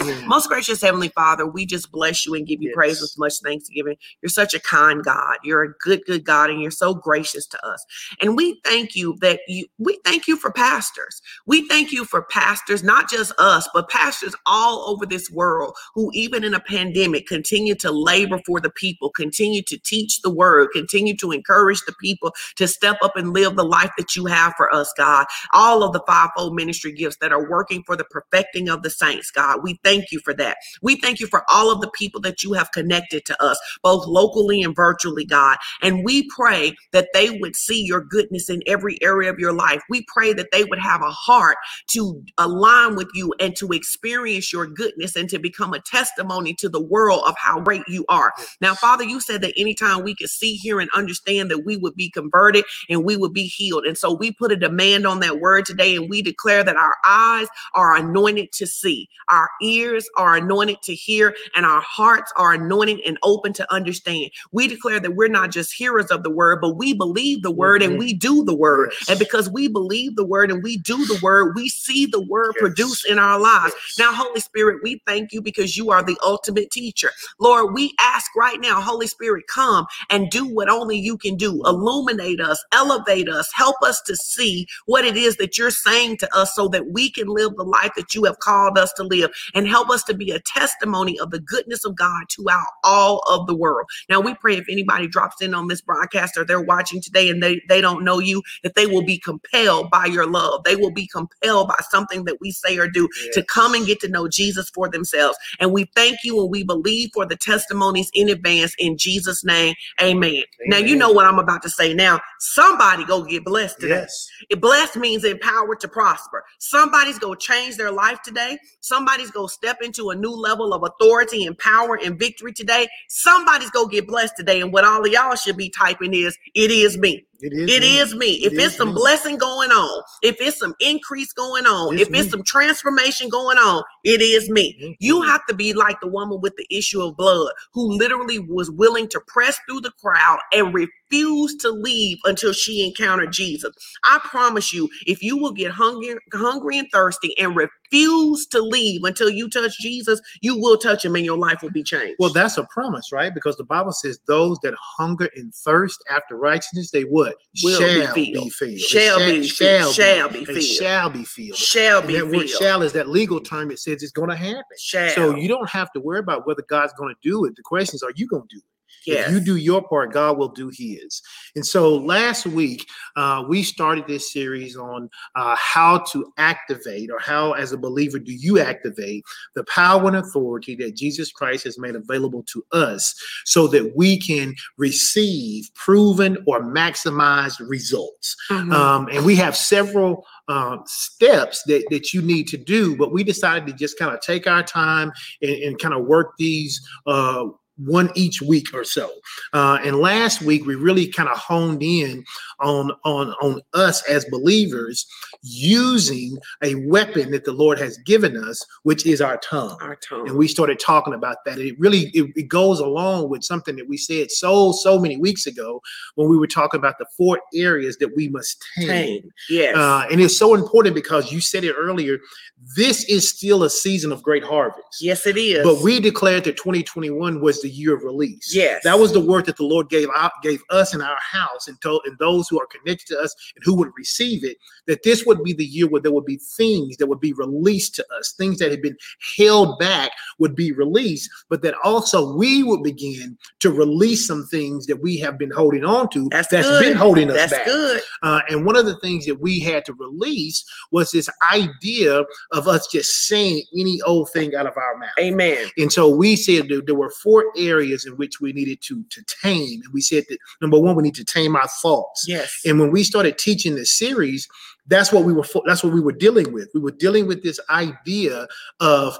Yeah. Most gracious Heavenly Father, we just bless you and give you Yes. praise with much thanksgiving. You're such a kind God. You're a good, good God, and you're so gracious to us. And we thank you that you, we thank you for pastors. We thank you for pastors, not just us, but pastors all over this world who, even in a pandemic, continue to labor for the people, continue to teach the word, continue to encourage the people to step up and live the life that you have for us, God. All of the fivefold ministry gifts that are working for the perfecting of the saints, God. We thank you for that. We thank you for all of the people that you have connected to us, both locally and virtually, God. And we pray that they would see your goodness in every area of your life. We pray that they would have a heart to align with you and to experience your goodness and to become a testimony to the world of how great you are. Now, Father, you said that anytime we could see, hear, and understand that we would be converted and we would be healed. And so we put a demand on that word today and we declare that our eyes are anointed to see, our ears are anointed to hear, and our hearts are anointed and open to understand. We declare that we're not just hearers of the word, but we believe the word and Mhm. we do the word. Yes. And because we believe the word and we do the word, we see the word Yes. produce in our lives. Yes. Now, Holy Spirit, we thank you because you are the ultimate teacher. Lord, we ask right now, Holy Spirit, come and do what only you can do. Illuminate us, elevate us, help us to see what it is that you're saying to us so that we can live the life that you have called us to live and help us to be a testimony of the goodness of God to our all of the world. Now, we pray if anybody drops in on this broadcast or they're watching today and they, they don't know you, that they will be compelled by your love. They will be compelled by something that we say or do to come and get to know Jesus for themselves. And we thank you and we believe for the testimonies in advance in Jesus' name. Amen. Now, you know what I'm about to say now. Somebody go get blessed today. Yes. It blessed means empowered to prosper. Somebody's to change their life today. Somebody's to step into a new level of authority and power and victory today. Somebody's going to get blessed today. And what all of y'all should be typing is, it is me. It is. It me. is me. If It it's is some me. blessing going on, if it's some increase going on, It's if it's me. some transformation going on, it is me. You have to be like the woman with the issue of blood who literally was willing to press through the crowd and refuse to leave until she encountered Jesus. I promise you, if you will get hungry, hungry and thirsty and refuse to leave until you touch Jesus, you will touch him and your life will be changed. Well, that's a promise, right? Because the Bible says those that hunger and thirst after righteousness, they what? Will be shall filled. be filled. Shall It be shall, filled. Shall be and filled. Shall be filled. shall And be that filled. shall is that legal term. It says it's going to happen. Shall. So you don't have to worry about whether God's going to do it. The question is, are you going to do it? Yes. If you do your part, God will do His. And so last week, uh, we started this series on uh, how to activate, or how, as a believer, do you activate the power and authority that Jesus Christ has made available to us so that we can receive proven or maximized results. Mhm. Um, and we have several um, steps that, that you need to do, but we decided to just kind of take our time and, and kind of work these uh, one each week or so. Uh, and last week we really kind of honed in on on on us as believers using a weapon that the Lord has given us, which is our tongue our tongue. and we started talking about that. It really it, it goes along with something that we said so so many weeks ago when we were talking about the four areas that we must tame. Tame. Yes. Uh, and it's so important because you said it earlier. This is still a season of great harvest. yes, it is. But we declared that 2021 was the year of release. Yes. That was the word that the Lord gave out, gave us in our house and told and those who are connected to us and who would receive it, that this would be the year where there would be things that would be released to us, things that had been held back would be released, but that also we would begin to release some things that we have been holding on to That's that's good. been holding us That's back. good. Uh, and one of the things that we had to release was this idea of us just saying any old thing out of our mouth. Amen. And so we said there were four areas in which we needed to to tame. And we said that number one, we need to tame our thoughts. Yes. And when we started teaching this series, that's what we were that's what we were dealing with. We were dealing with this idea of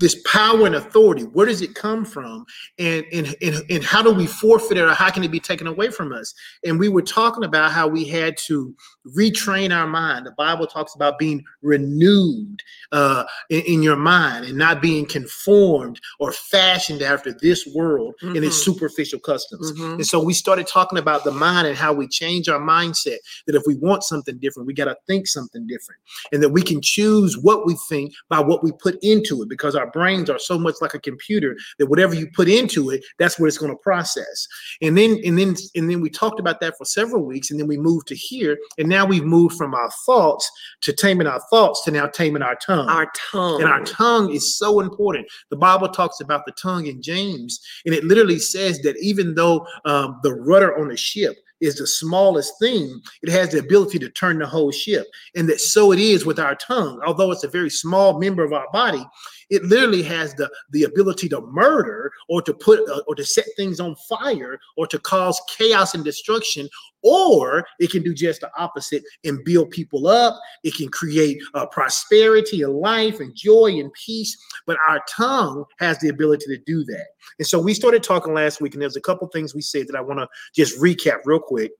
this power and authority where does it come from and, and and and how do we forfeit it or how can it be taken away from us and we were talking about how we had to retrain our mind the bible talks about being renewed uh, in, in, your mind and not being conformed or fashioned after this world mm-hmm. and its superficial customs mm-hmm. and so we started talking about the mind and how we change our mindset that if we want something different we got to think something different and that we can choose what we think by what we put into it because our brains are so much like a computer that whatever you put into it, that's what it's going to process. And then and then and then we talked about that for several weeks, and then we moved to here, and now we've moved from our thoughts to taming our thoughts to now taming our tongue. Our tongue. And our tongue is so important. The Bible talks about the tongue in James, and it literally says that even though um, the rudder on a ship is the smallest thing, it has the ability to turn the whole ship. And that so it is with our tongue. Although it's a very small member of our body, it literally has the, the ability to murder or to put uh, or to set things on fire or to cause chaos and destruction or it can do just the opposite and build people up. It can create uh, prosperity and life and joy and peace. But our tongue has the ability to do that. And so we started talking last week, and there's a couple things we said that I want to just recap real quick.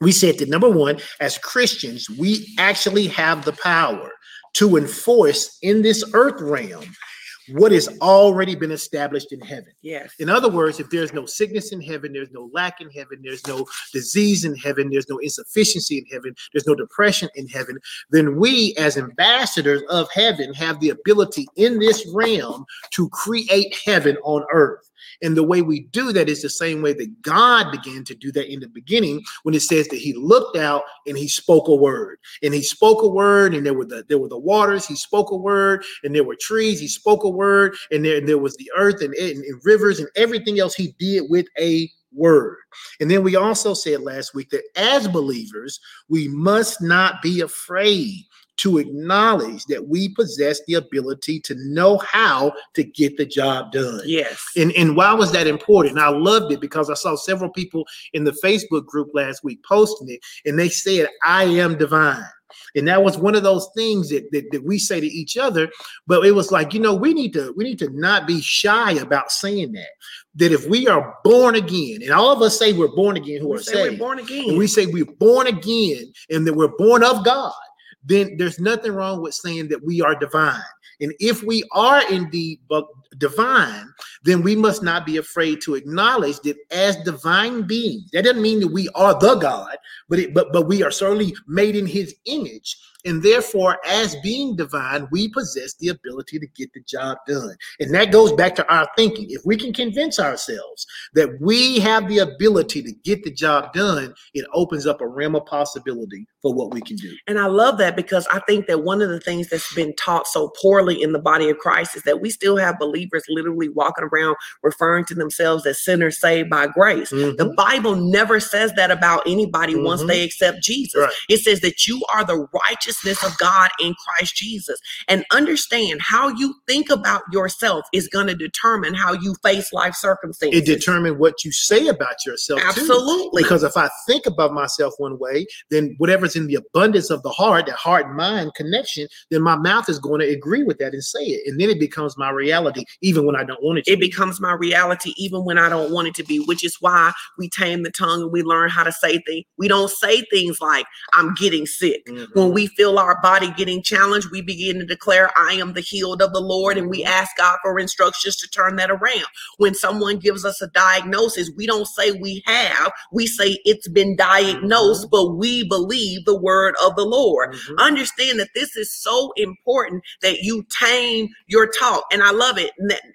We said that number one, as Christians, we actually have the power to enforce in this earth realm what has already been established in heaven. Yes. In other words, if there's no sickness in heaven, there's no lack in heaven, there's no disease in heaven, there's no insufficiency in heaven, there's no depression in heaven, then we as ambassadors of heaven have the ability in this realm to create heaven on earth. And the way we do that is the same way that God began to do that in the beginning when it says that he looked out and he spoke a word. And he spoke a word, and there were the there were the waters, he spoke a word, and there were trees, he spoke a word, and there, there was the earth and, and, and rivers and everything else he did with a word. And then we also said last week that as believers, we must not be afraid to acknowledge that we possess the ability to know how to get the job done. Yes. And, and why was that important? And I loved it because I saw several people in the Facebook group last week posting it, and they said, I am divine. And that was one of those things that, that, that we say to each other. But it was like, you know, we need to we need to not be shy about saying that. That if we are born again, and all of us say we're born again who we are saved, born again. we say we're born again and that we're born of God then there's nothing wrong with saying that we are divine. And if we are indeed divine, then we must not be afraid to acknowledge that as divine beings, that doesn't mean that we are the God, but it, but but we are certainly made in His image, and therefore, as being divine, we possess the ability to get the job done. And that goes back to our thinking. If we can convince ourselves that we have the ability to get the job done, it opens up a realm of possibility for what we can do. And I love that because I think that one of the things that's been taught so poorly in the body of Christ is that we still have believers literally walking around referring to themselves as sinners saved by grace. Mm-hmm. The Bible never says that about anybody mm-hmm. once they accept Jesus. Right. It says that you are the righteous righteousness of God in Christ Jesus. And understand how you think about yourself is going to determine how you face life circumstances. It determines what you say about yourself. Absolutely. Too. Because if I think about myself one way, then whatever's in the abundance of the heart, that heart mind connection, then my mouth is going to agree with that and say it. And then it becomes my reality, even when I don't want it to. It be. becomes my reality, even when I don't want it to be, which is why we tame the tongue and we learn how to say things. We don't say things like, I'm getting sick. Mm-hmm. When we feel feel our body getting challenged, we begin to declare, I am the healed of the Lord. And we ask God for instructions to turn that around. When someone gives us a diagnosis, we don't say we have, we say it's been diagnosed, mm-hmm. but we believe the word of the Lord. Mm-hmm. Understand that this is so important that you tame your talk. And I love it.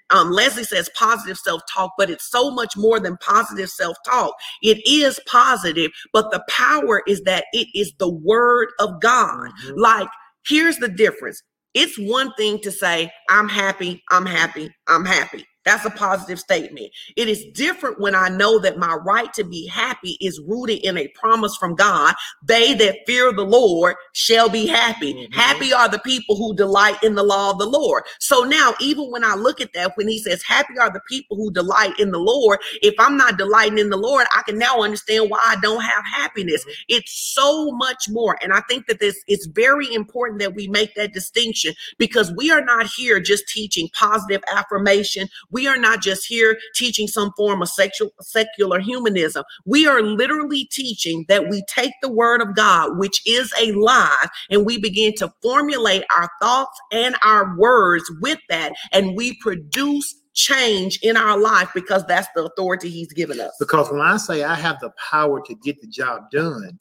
Um, Leslie says positive self talk, but it's so much more than positive self talk. It is positive, but the power is that it is the word of God. Mm-hmm. Like, here's the difference. It's one thing to say, I'm happy, I'm happy, I'm happy. That's a positive statement. It is different when I know that my right to be happy is rooted in a promise from God. They that fear the Lord shall be happy. Mm-hmm. Happy are the people who delight in the law of the Lord. So now, even when I look at that, when he says, Happy are the people who delight in the Lord, if I'm not delighting in the Lord, I can now understand why I don't have happiness. Mm-hmm. It's so much more. And I think that this it's very important that we make that distinction because we are not here just teaching positive affirmation. We are not just here teaching some form of sexual, secular humanism. We are literally teaching that we take the word of God, which is a lie, and we begin to formulate our thoughts and our words with that, and we produce change in our life because that's the authority he's given us. Because when I say I have the power to get the job done,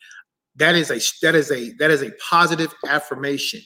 that is a that is a that is a positive affirmation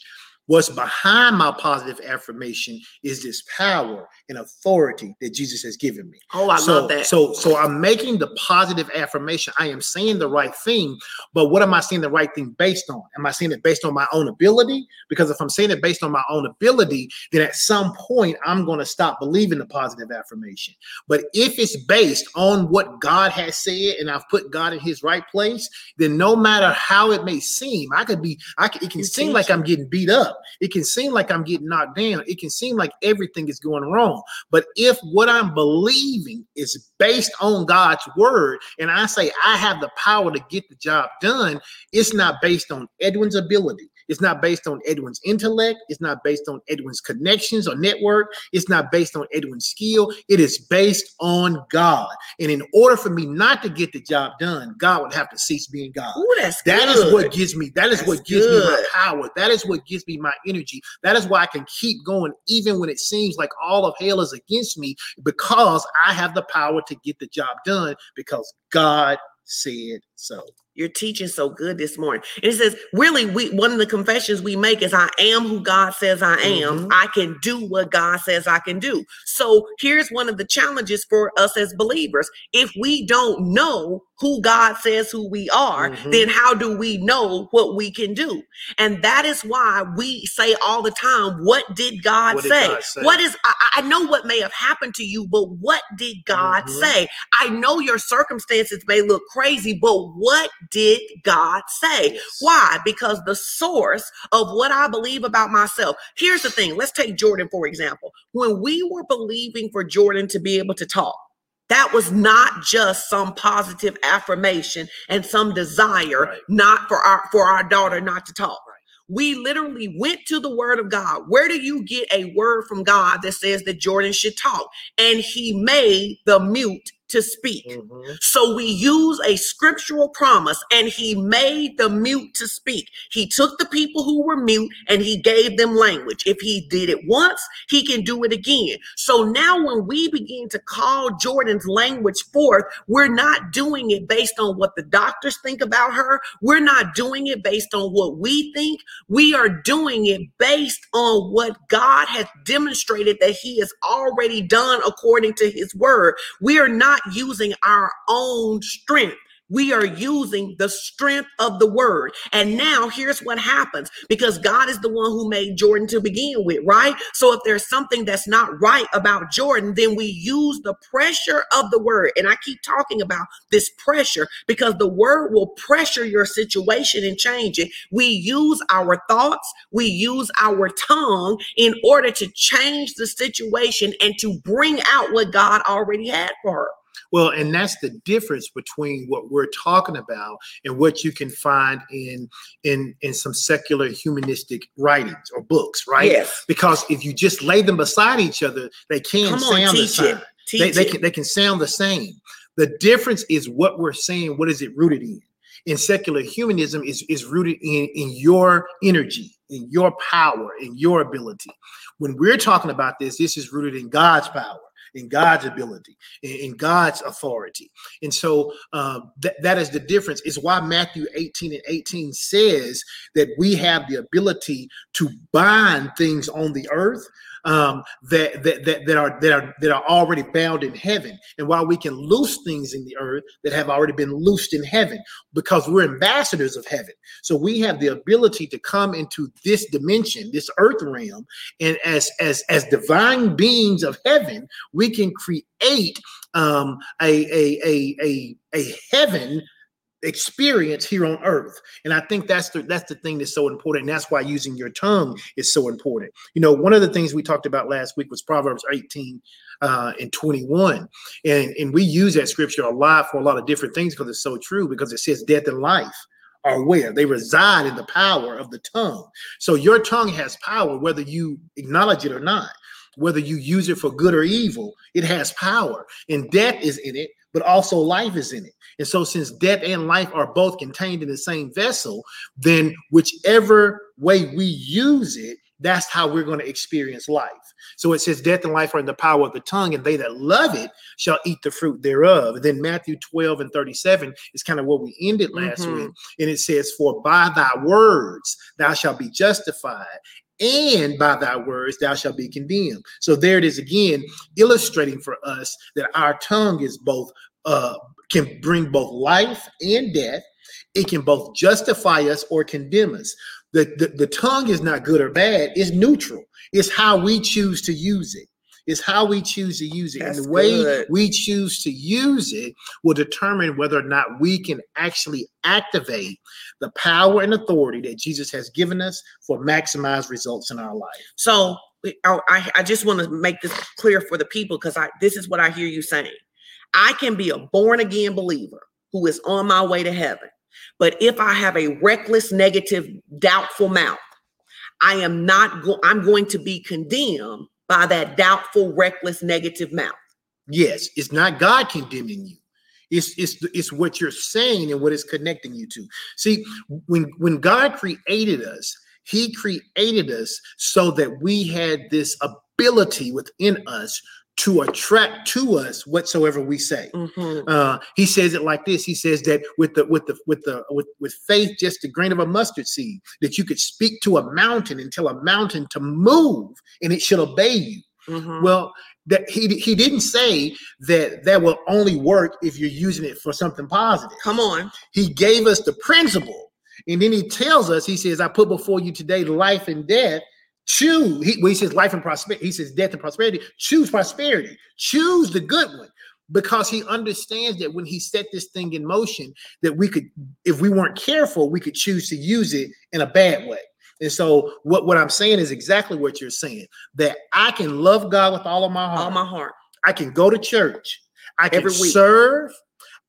What's behind my positive affirmation is this power and authority that Jesus has given me. Oh, I so, love that. So, so I'm making the positive affirmation. I am saying the right thing, but what am I saying the right thing based on? Am I saying it based on my own ability? Because if I'm saying it based on my own ability, then at some point I'm going to stop believing the positive affirmation. But if it's based on what God has said and I've put God in His right place, then no matter how it may seem, I could be. I could, it can seem like I'm getting beat up. It can seem like I'm getting knocked down. It can seem like everything is going wrong. But if what I'm believing is based on God's word, and I say I have the power to get the job done, it's not based on Edwin's ability. It's not based on Edwin's intellect. It's not based on Edwin's connections or network. It's not based on Edwin's skill. It is based on God. And in order for me not to get the job done, God would have to cease being God. Ooh, that's that is what gives me. That is that's what gives good. me my power. That is what gives me my energy. That is why I can keep going even when it seems like all of hell is against me because I have the power to get the job done because God said so. You're teaching so good this morning. And it says, really, we one of the confessions we make is I am who God says I am. Mm-hmm. I can do what God says I can do. So here's one of the challenges for us as believers. If we don't know who God says who we are, mm-hmm. then how do we know what we can do? And that is why we say all the time, what did God, what say? Did God say? What is, I, I, know what may have happened to you, but what did God mm-hmm. say? I know your circumstances may look crazy, but what did God say? Yes. Why? Because the source of what I believe about myself. Here's the thing. Let's take Jordan, for example. When we were believing for Jordan to be able to talk, that was not just some positive affirmation and some desire right. not for our for our daughter not to talk right. we literally went to the word of god where do you get a word from god that says that jordan should talk and he made the mute to speak. Mm-hmm. So we use a scriptural promise and he made the mute to speak. He took the people who were mute and he gave them language. If he did it once, he can do it again. So now when we begin to call Jordan's language forth, we're not doing it based on what the doctors think about her. We're not doing it based on what we think. We are doing it based on what God has demonstrated that he has already done according to his word. We are not using our own strength. We are using the strength of the word. And now here's what happens because God is the one who made Jordan to begin with, right? So if there's something that's not right about Jordan, then we use the pressure of the word. And I keep talking about this pressure because the word will pressure your situation and change it. We use our thoughts, we use our tongue in order to change the situation and to bring out what God already had for her. Well, and that's the difference between what we're talking about and what you can find in in in some secular humanistic writings or books, right? Yes. Because if you just lay them beside each other, they can Come sound on, the same. They, they can they can sound the same. The difference is what we're saying. What is it rooted in? In secular humanism is is rooted in in your energy, in your power, in your ability. When we're talking about this, this is rooted in God's power in God's ability, in, God's authority. And so um, th- that is the difference. Is why Matthew 18 and 18 says that we have the ability to bind things on the earth um, that, that that that are that are that are already bound in heaven, and while we can loose things in the earth that have already been loosed in heaven, because we're ambassadors of heaven, so we have the ability to come into this dimension, this earth realm, and as as as divine beings of heaven, we can create um, a, a a a a heaven experience here on earth. And i think that's the that's the thing that's so important. And that's why using your tongue is so important. You know one of the things we talked about last week was proverbs 18 uh, and 21 and and we use that scripture a lot for a lot of different things because it's so true because it says death and life are where they reside in the power of the tongue. So your tongue has power whether you acknowledge it or not. Whether you use it for good or evil it has power. And death is in it but also life is in it. And so, since death and life are both contained in the same vessel, then whichever way we use it, that's how we're going to experience life. So it says, Death and life are in the power of the tongue, and they that love it shall eat the fruit thereof. And then Matthew 12 and 37 is kind of what we ended last mm-hmm. week. And it says, For by thy words thou shalt be justified, and by thy words thou shalt be condemned. So there it is again, illustrating for us that our tongue is both uh, can bring both life and death. It can both justify us or condemn us. The, the, the tongue is not good or bad, it's neutral. It's how we choose to use it. It's how we choose to use it. That's and the way good. we choose to use it will determine whether or not we can actually activate the power and authority that Jesus has given us for maximize results in our life. So oh, I, I just want to make this clear for the people because I this is what I hear you saying. I can be a born again believer who is on my way to heaven. But if I have a reckless, negative, doubtful mouth, I am not go- I'm going to be condemned by that doubtful, reckless, negative mouth. Yes, it's not God condemning you. It's, it's, it's what you're saying and what it's connecting you to. See, when, when God created us, he created us so that we had this ability within us to attract to us whatsoever we say. Mm-hmm. Uh, he says it like this. He says that with the with the with the with, with faith, just a grain of a mustard seed, that you could speak to a mountain and tell a mountain to move, and it should obey you. Mm-hmm. Well, that he he didn't say that that will only work if you're using it for something positive. Come on. He gave us the principle, and then he tells us. He says, "I put before you today life and death." Choose. He, when he says life and prosperity, he says death and prosperity. Choose prosperity. Choose the good one because he understands that when he set this thing in motion, that we could, if we weren't careful, we could choose to use it in a bad way. And so, what, what I'm saying is exactly what you're saying that I can love God with all of my heart. All my heart. I can go to church. I can Every week. serve.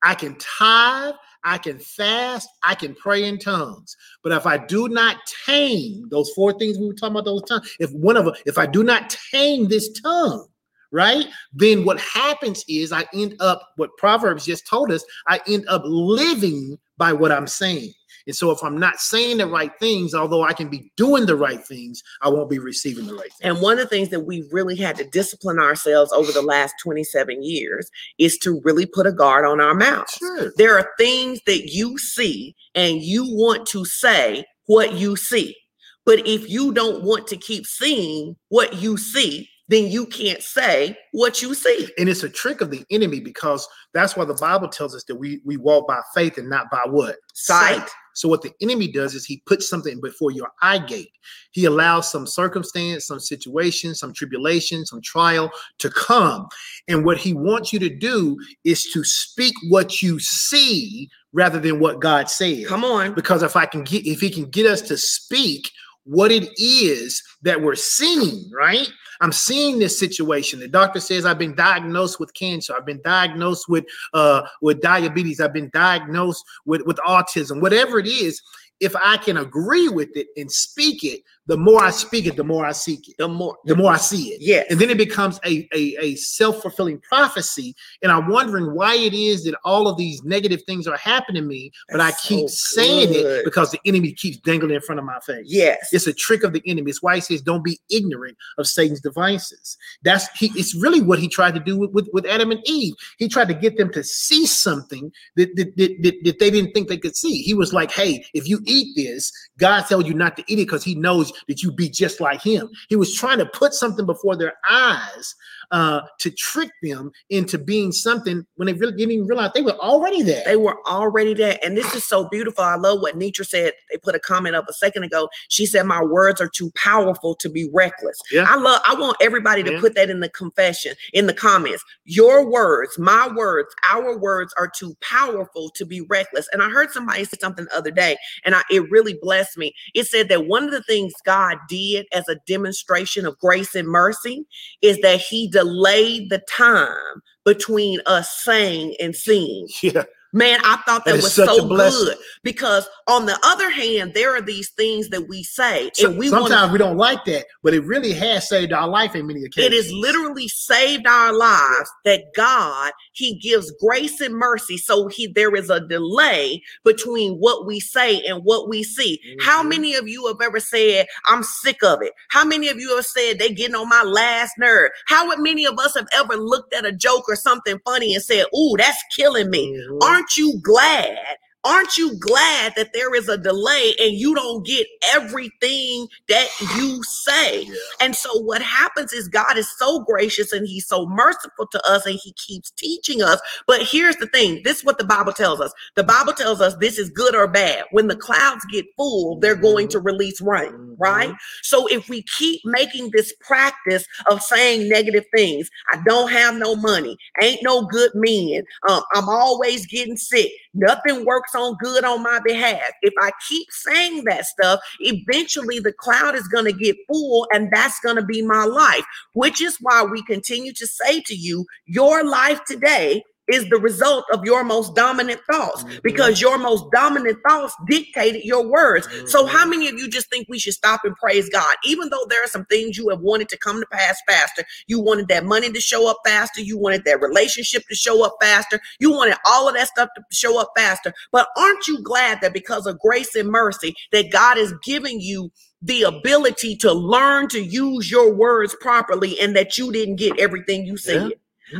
I can tithe. I can fast, I can pray in tongues. But if I do not tame those four things we were talking about, those tongues, if one of them, if I do not tame this tongue, right, then what happens is I end up, what Proverbs just told us, I end up living by what I'm saying. And so if I'm not saying the right things, although I can be doing the right things, I won't be receiving the right things. And one of the things that we really had to discipline ourselves over the last 27 years is to really put a guard on our mouths. Sure. There are things that you see and you want to say what you see. But if you don't want to keep seeing what you see, then you can't say what you see. And it's a trick of the enemy because that's why the Bible tells us that we we walk by faith and not by what? Sight. Sight. So what the enemy does is he puts something before your eye gate. He allows some circumstance, some situation, some tribulation, some trial to come. And what he wants you to do is to speak what you see rather than what God said. Come on. Because if I can get if he can get us to speak what it is that we're seeing, right? I'm seeing this situation. The doctor says I've been diagnosed with cancer. I've been diagnosed with uh, with diabetes. I've been diagnosed with with autism. Whatever it is, if I can agree with it and speak it, the more I speak it, the more I seek it. The more the more I see it. Yeah. And then it becomes a, a, a self-fulfilling prophecy. And I'm wondering why it is that all of these negative things are happening to me, but That's I keep so saying it because the enemy keeps dangling in front of my face. Yes. It's a trick of the enemy. It's why he says don't be ignorant of Satan's devices. That's he it's really what he tried to do with, with, with Adam and Eve. He tried to get them to see something that, that, that, that, that they didn't think they could see. He was like, hey, if you eat this, God tells you not to eat it because he knows that you be just like him. He was trying to put something before their eyes uh, to trick them into being something when they really didn't even realize they were already there. They were already there. And this is so beautiful. I love what Nitra said. They put a comment up a second ago. She said, My words are too powerful to be reckless. Yeah. I love, I want everybody to Yeah. put that in the confession, in the comments. Your words, my words, our words are too powerful to be reckless. And I heard somebody say something the other day, and I, it really blessed me. It said that one of the things God did as a demonstration of grace and mercy is that He delayed the time between us saying and seeing. yeah. Man, I thought That that, was so good because, on the other hand, there are these things that we say, So- and we sometimes want we don't like that, but it really has saved our life in many occasions. It has literally saved our lives that God He gives grace and mercy. So He there is a delay between what we say and what we see. How Mhm. many of you have ever said, I'm sick of it? How many of you have said they getting on my last nerve? How many of us have ever looked at a joke or something funny and said, Ooh, that's killing me? Mhm. Aren't you glad? Aren't you glad that there is a delay and you don't get everything that you say? Yeah. And so what happens is God is so gracious and he's so merciful to us and he keeps teaching us. But here's the thing, this is what the Bible tells us. The Bible tells us this is good or bad. When the clouds get full, they're going to release rain, Mhm. right? So if we keep making this practice of saying negative things, I don't have no money, ain't no good men, um, I'm always getting sick, nothing works on good on my behalf. If I keep saying that stuff, eventually the cloud is going to get full and that's going to be my life, which is why we continue to say to you, your life today is the result of your most dominant thoughts Mhm. because your most dominant thoughts dictated your words. So, Mhm. how many of you just think we should stop and praise God? Even though there are some things you have wanted to come to pass faster, you wanted that money to show up faster, you wanted that relationship to show up faster, you wanted all of that stuff to show up faster. But aren't you glad that because of grace and mercy, that God is giving you the ability to learn to use your words properly and that you didn't get everything you said?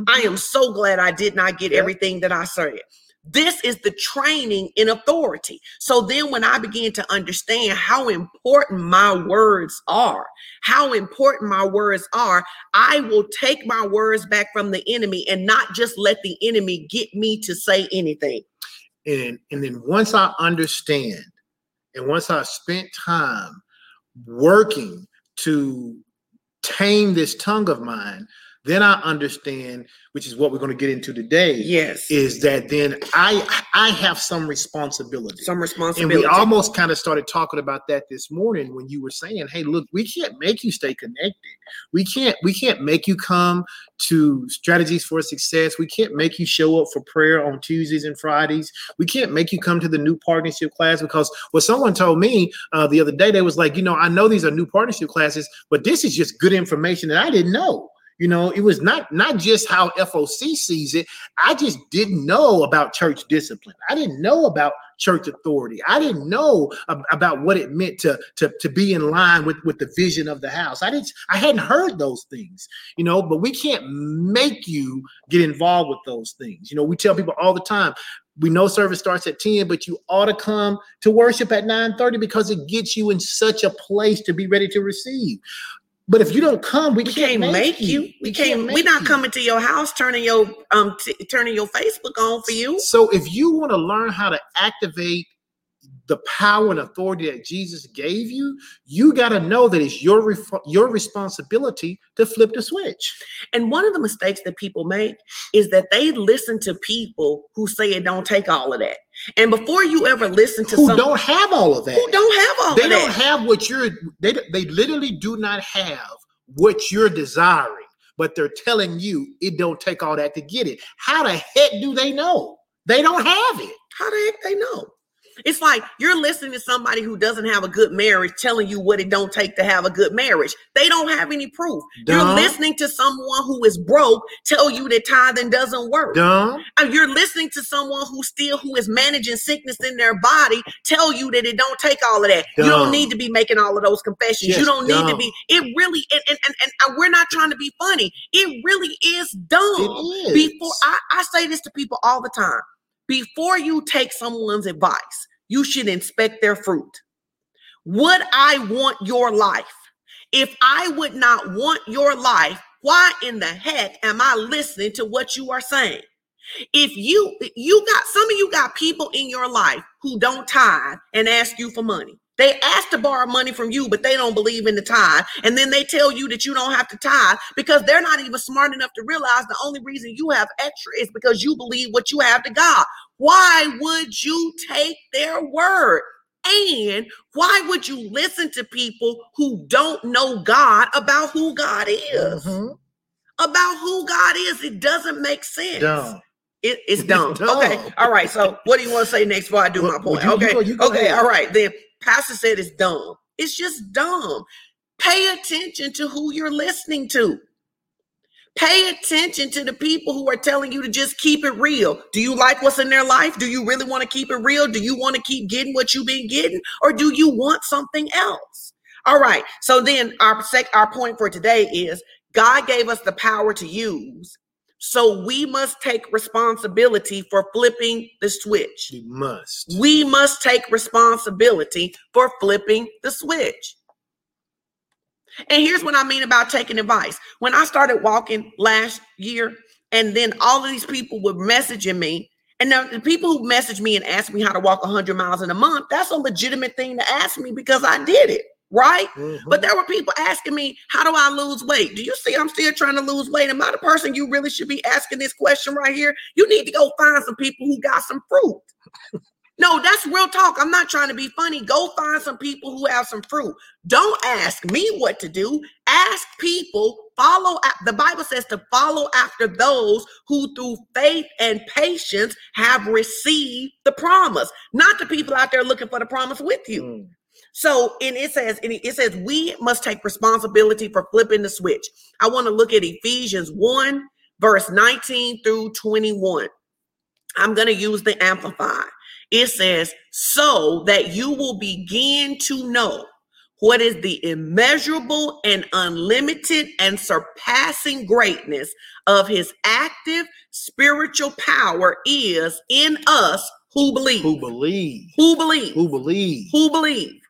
I am so glad I did not get Yeah. everything that I said. This is the training in authority. So then, when I began to understand how important my words are, how important my words are, I will take my words back from the enemy and not just let the enemy get me to say anything. and and then once I understand, and once I spent time working to tame this tongue of mine, then I understand, which is what we're going to get into today, Yes. is that then I I have some responsibility. Some responsibility. and we almost kind of started talking about that this morning when you were saying, "Hey, look, we can't make you stay connected. We can't we can't make you come to strategies for success. We can't make you show up for prayer on Tuesdays and Fridays. We can't make you come to the new partnership class because what someone told me uh, the other day, they was like, you know, I know these are new partnership classes, but this is just good information that I didn't know. You know, it was not not just how FOC sees it. I just didn't know about church discipline. I didn't know about church authority. I didn't know ab- about what it meant to, to to be in line with with the vision of the house. I didn't. I hadn't heard those things. You know, but we can't make you get involved with those things. You know, we tell people all the time. We know service starts at 10, but you ought to come to worship at 9:30 because it gets you in such a place to be ready to receive. But if you don't come, we, we can't make you. We can't. We're not you. coming to your house, turning your um, t- turning your Facebook on for you. So if you want to learn how to activate the power and authority that Jesus gave you, you got to know that it's your ref- your responsibility to flip the switch. And one of the mistakes that people make is that they listen to people who say it don't take all of that. And before you ever listen to Who don't have all of that? who don't have all they of don't that, have what you're they they literally do not have what you're desiring, but they're telling you it don't take all that to get it. How the heck do they know? They don't have it. how the heck they know? It's like you're listening to somebody who doesn't have a good marriage telling you what it don't take to have a good marriage. They don't have any proof. You're listening to someone who is broke tell you that tithing doesn't work. Dumb. Uh, You're listening to someone who still who is managing sickness in their body tell you that it don't take all of that. You don't need to be making all of those confessions. you don't need to be. It really and, and, and, and we're not trying to be funny. It really is dumb. It is. Before I, I say this to people all the time. Before you take someone's advice, you should inspect their fruit. Would I want your life? If I would not want your life, why in the heck am I listening to what you are saying? If you you got some of you got people in your life who don't tithe and ask you for money. They ask to borrow money from you, but they don't believe in the tithe. And then they tell you that you don't have to tithe because they're not even smart enough to realize the only reason you have extra is because you believe what you have to God. Why would you take their word? And why would you listen to people who don't know God about who God is? Mhm. About who God is. It doesn't make sense. Dumb. It, it's dumb. dumb. Okay. All right. So what do you want to say next before I do Well, my point? you- you okay. go- you go okay. ahead. All right. Then Pastor said it's dumb. It's just dumb. Pay attention to who you're listening to. Pay attention to the people who are telling you to just keep it real. Do you like what's in their life? Do you really want to keep it real? Do you want to keep getting what you've been getting? Or do you want something else? All right. So then our sec- our point for today is God gave us the power to use. So we must take responsibility for flipping the switch. We must. We must take responsibility for flipping the switch. And here's what I mean about taking advice. When I started walking last year, and then all of these people were messaging me, and now the people who message me and ask me how to walk 100 miles in a month, that's a legitimate thing to ask me because I did it, right? Mhm. But there were people asking me, How do I lose weight? Do you see I'm still trying to lose weight? Am I the person you really should be asking this question right here? You need to go find some people who got some fruit. No, that's real talk. I'm not trying to be funny. Go find some people who have some fruit. Don't ask me what to do. Ask people, follow. The Bible says to follow after those who through faith and patience have received the promise, not the people out there looking for the promise with you. Mm. So, and it says, and it says, we must take responsibility for flipping the switch. I want to look at Ephesians 1, verse 19 through 21. I'm going to use the Amplify. It says, so that you will begin to know what is the immeasurable and unlimited and surpassing greatness of his active spiritual power is in us who believe. Who believe? Who believe? Who believe? who believe.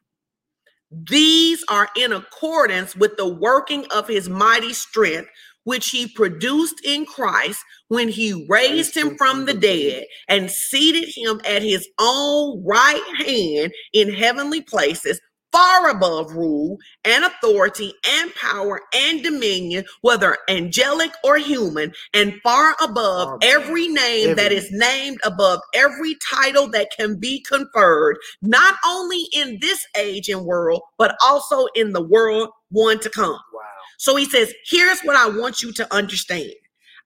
These are in accordance with the working of his mighty strength, which he produced in Christ when he raised him from the dead and seated him at his own right hand in heavenly places, far above rule and authority and power and dominion, whether angelic or human, and far above every name that every is named above every title that can be conferred, not only in this age and world, but also in the world one to come. Wow. So he says, here's what I want you to understand.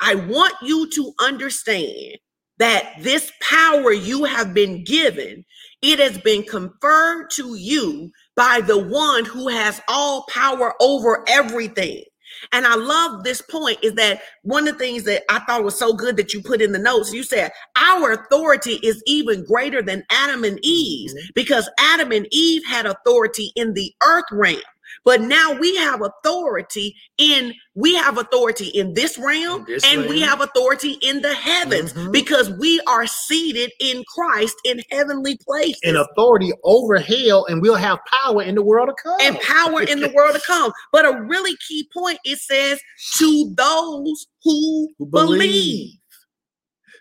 I want you to understand that this power you have been given, it has been conferred to you by the one who has all power over everything. And I love this point is that one of the things that I thought was so good that you put in the notes, you said our authority is even greater than Adam and Eve's Mhm. because Adam and Eve had authority in the earth realm. But now we have authority in we have authority in this realm In this and we have authority in the heavens Mhm. because we are seated in Christ in heavenly places And authority over hell, and we'll have power in the world to come. and power in the world to come. But a really key point it says to those who, Who believe. believe.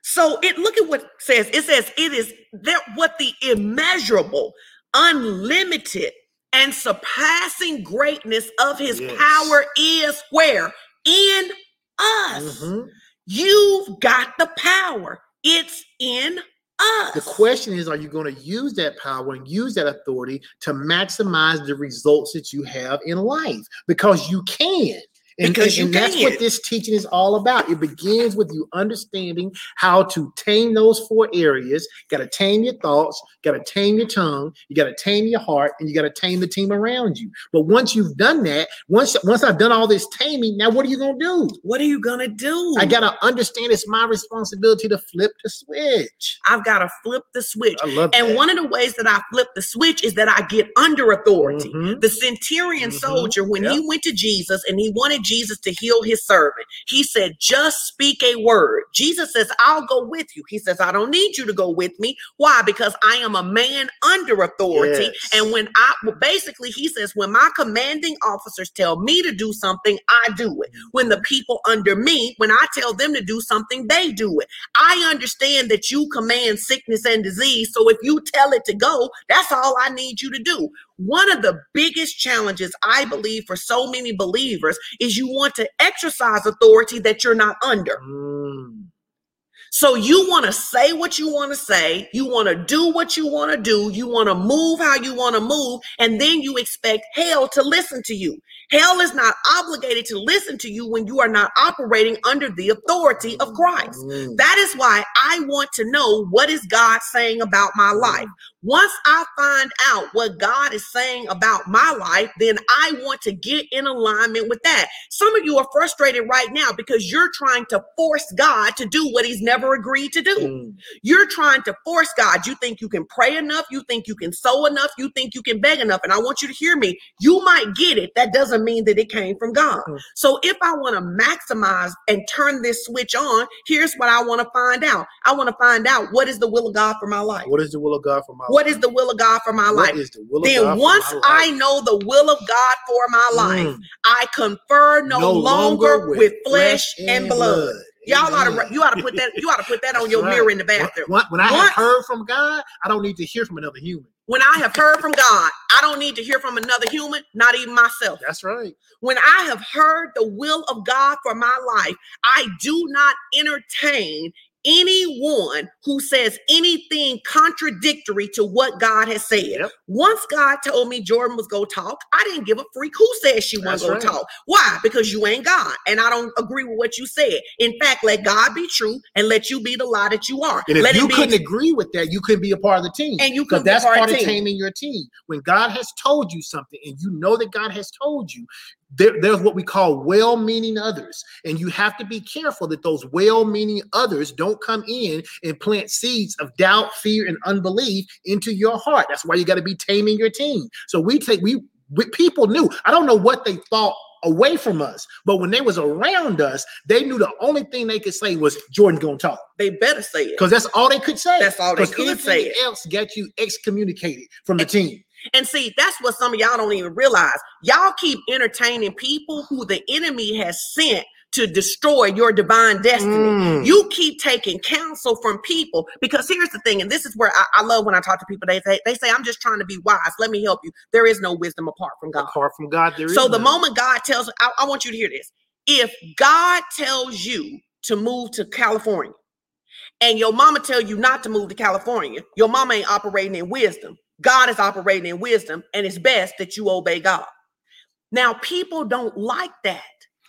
So it look at what it says. It says it is that what the immeasurable, unlimited, and surpassing greatness of his Yes. power is where in us. Mhm. You've got the power. It's in us. The question is, are you going to use that power and use that authority to maximize the results that you have in life? Because you can. And, Because you and that's can. what this teaching is all about. It begins with you understanding how to tame those four areas. Got to tame your thoughts, got to tame your tongue, you got to tame your heart, and you got to tame the team around you. But once you've done that, once once I've done all this taming, now what are you to do? what are you gonna do? I got to understand it's my responsibility to flip the switch. I've got to flip the switch. I love And that. one of the ways that I flip the switch is that I get under authority. Mhm. The centurion Mhm. soldier, when he went to Jesus and he wanted Jesus to heal his servant. He said, just speak a word. Jesus says, I'll go with you. He says, I don't need you to go with me. Why? Because I am a man under authority. Yes. And when I basically, he says, when my commanding officers tell me to do something, I do it. When the people under me, when I tell them to do something, they do it. I understand that you command sickness and disease. So if you tell it to go, that's all I need you to do. One of the biggest challenges I believe for so many believers is you want to exercise authority that you're not under. Mm. So you want to say what you want to say, you want to do what you want to do, you want to move how you want to move, and then you expect hell to listen to you. Hell is not obligated to listen to you when you are not operating under the authority of Christ. Mm. That is why I want to know what is God saying about my life. Once I find out what God is saying about my life, then I want to get in alignment with that. Some of you are frustrated right now because you're trying to force God to do what he's never agreed to do. Mm. You're trying to force God. You think you can pray enough. You think you can sow enough. You think you can beg enough. And I want you to hear me. You might get it. That doesn't mean that it came from God. Mm. So if I want to maximize and turn this switch on, here's what I want to find out. I want to find out what is the will of God for my life. What is the will of God for my What life? is the will of God for my What life? is the will of God Then for once I life? know the will of God for my life, Mm. I confer no, longer, with, flesh and blood. Y'all ought to you ought to put that you ought to put that on your right. mirror in the bathroom. When, when I Once- have heard from God, I don't need to hear from another human. When I have heard from God, I don't need to hear from another human, not even myself. That's right. When I have heard the will of God for my life, I do not entertain anyone who says anything contradictory to what God has said. Yep. Once God told me Jordan was going to talk, I didn't give a freak who said she wasn't going right. to talk. Why? Because you ain't God. And I don't agree with what you said. In fact, let God be true and let you be the lie that you are. And if let you couldn't agree with that, you couldn't be a part of the team. and you could that's part, part of of taming your team. When God has told you something and you know that God has told you, there, there's what we call well meaning others. And you have to be careful that those well meaning others don't come in and plant seeds of doubt, fear, and unbelief into your heart. That's why you got to be taming your team. So we take, we, we, people knew, I don't know what they thought away from us, but when they was around us, they knew the only thing they could say was Jordan's gonna talk They better say it. because that's all they could say. That's all they could say anything else got you excommunicated from the team. And see, that's what some of y'all don't even realize. Y'all keep entertaining people who the enemy has sent to destroy your divine destiny. Mm. You keep taking counsel from people because here's the thing, and this is where I, I love when I talk to people. They say, they say, I'm just trying to be wise. Let me help you. There is no wisdom apart from God. Apart from God, there is So the none. moment God tells, I, I want you to hear this. If God tells you to move to California and your mama tell you not to move to California, your mama ain't operating in wisdom. God is operating in wisdom, and it's best that you obey God. Now, people don't like that.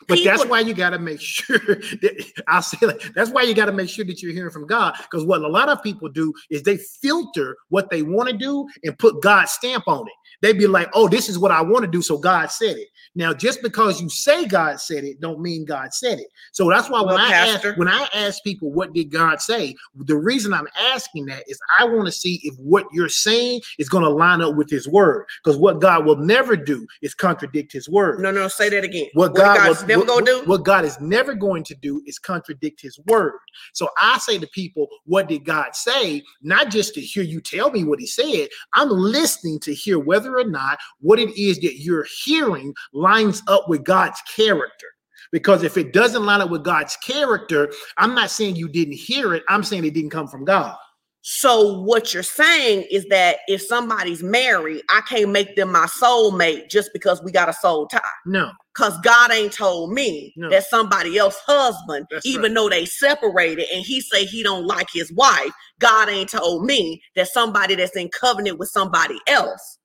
But that's why you got to make sure that I'll say that that's why you got to make sure that you're hearing from God. Because what a lot of people do is they filter what they want to do and put God's stamp on it. They be like, "Oh, this is what I want to do," so God said it. Now, just because you say God said it, don't mean God said it. So that's why when Well, I ask when I ask people, "What did God say?" The reason I'm asking that is I want to see if what you're saying is going to line up with His word. Because what God will never do is contradict His word. No, no, say that again. What God, God's will- never what- gonna do? What God is never going to do is contradict His word. So I say to people, "What did God say?" Not just to hear you tell me what He said. I'm listening to hear whether or not what it is that you're hearing lines up with God's character. Because if it doesn't line up with God's character, I'm not saying you didn't hear it. I'm saying it didn't come from God. So what you're saying is that if somebody's married, I can't make them my soulmate just because we got a soul tie. No, Cause God ain't told me No. that somebody else husband, That's even right. though they separated and he say he don't like his wife, God ain't told me that somebody that's in covenant with somebody else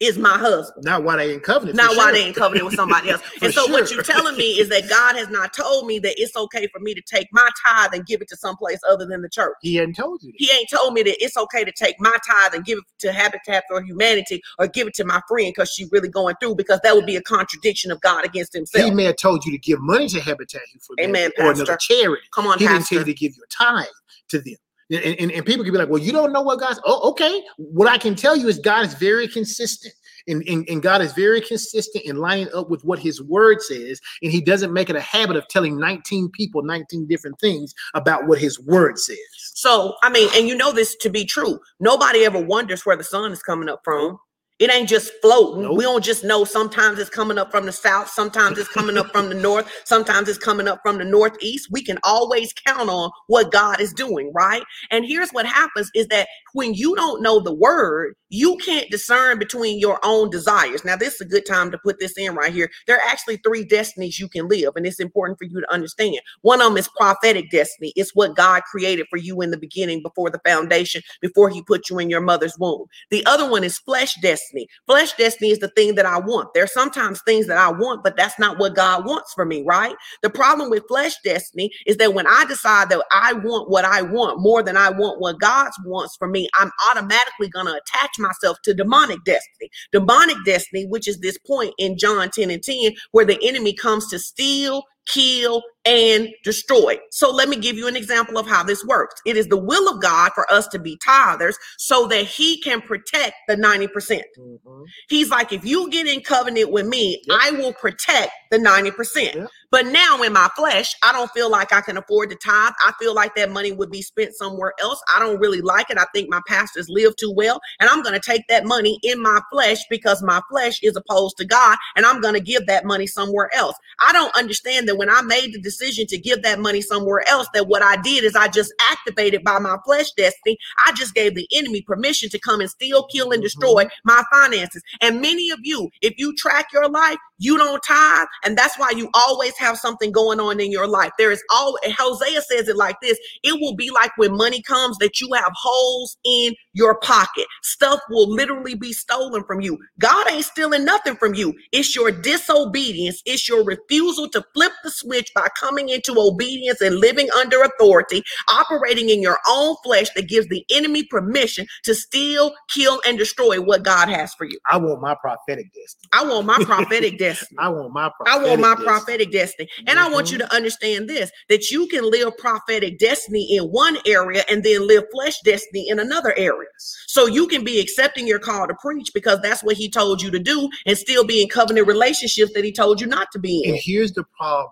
is my husband. not why they in covenant. Not why sure. they ain't covenant with somebody else. And so what you're telling me is that God has not told me that it's okay for me to take my tithe and give it to someplace other than the church. He hadn't told you. that. He ain't told me that it's okay to take my tithe and give it to Habitat for Humanity or give it to my friend because she's really going through because that would be a contradiction of God against himself. He may have told you to give money to Habitat for Amen, Humanity or another charity. Come on, he didn't tell you to give your tithe to them. And, and, and people can be like, well, you don't know what God's. Oh, okay. What I can tell you is God is very consistent. And, and, and God is very consistent in lining up with what his word says. And he doesn't make it a habit of telling 19 people 19 different things about what his word says. So, I mean, and you know this to be true. Nobody ever wonders where the sun is coming up from. It ain't just floating. Nope. We don't just know sometimes it's coming up from the south, sometimes it's coming up from the north, sometimes it's coming up from the northeast. We can always count on what God is doing, right? And here's what happens is that when you don't know the word, you can't discern between your own desires. Now, this is a good time to put this in right here. There are actually three destinies you can live, and it's important for you to understand. One of them is prophetic destiny. It's what God created for you in the beginning before the foundation, before he put you in your mother's womb. The other one is flesh destiny. Flesh destiny is the thing that I want. There's sometimes things that I want, but that's not what God wants for me, right? The problem with flesh destiny is that when I decide that I want what I want more than I want what God wants for me, I'm automatically going to attach myself to demonic destiny. Demonic destiny, which is this point in John 10 and 10, where the enemy comes to steal, kill, and destroy. So let me give you an example of how this works. It is the will of God for us to be tithers so that he can protect the 90%. percent Mhm. He's like, if you get in covenant with me, Yep. I will protect the 90%. Yep. But now in my flesh, I don't feel like I can afford to tithe. I feel like that money would be spent somewhere else. I don't really like it. I think my pastors live too well. And I'm going to take that money in my flesh because my flesh is opposed to God. And I'm going to give that money somewhere else. I don't understand that when I made the decision to give that money somewhere else, that what I did is I just activated by my flesh destiny. I just gave the enemy permission to come and steal, kill, and mm-hmm. destroy my finances. And many of you, if you track your life, you don't tithe, and that's why you always have something going on in your life. There is all Hosea says it like this: it will be like when money comes that you have holes in your pocket. Stuff will literally be stolen from you. God ain't stealing nothing from you. It's your disobedience, it's your refusal to flip the switch by coming into obedience and living under authority, operating in your own flesh that gives the enemy permission to steal, kill, and destroy what God has for you. I want my prophetic destiny. I want my prophetic destiny. I want my I want my destiny. prophetic destiny. And I want mm-hmm. you to understand this that you can live prophetic destiny in one area and then live flesh destiny in another area. So you can be accepting your call to preach because that's what he told you to do and still be in covenant relationships that he told you not to be in. And here's the problem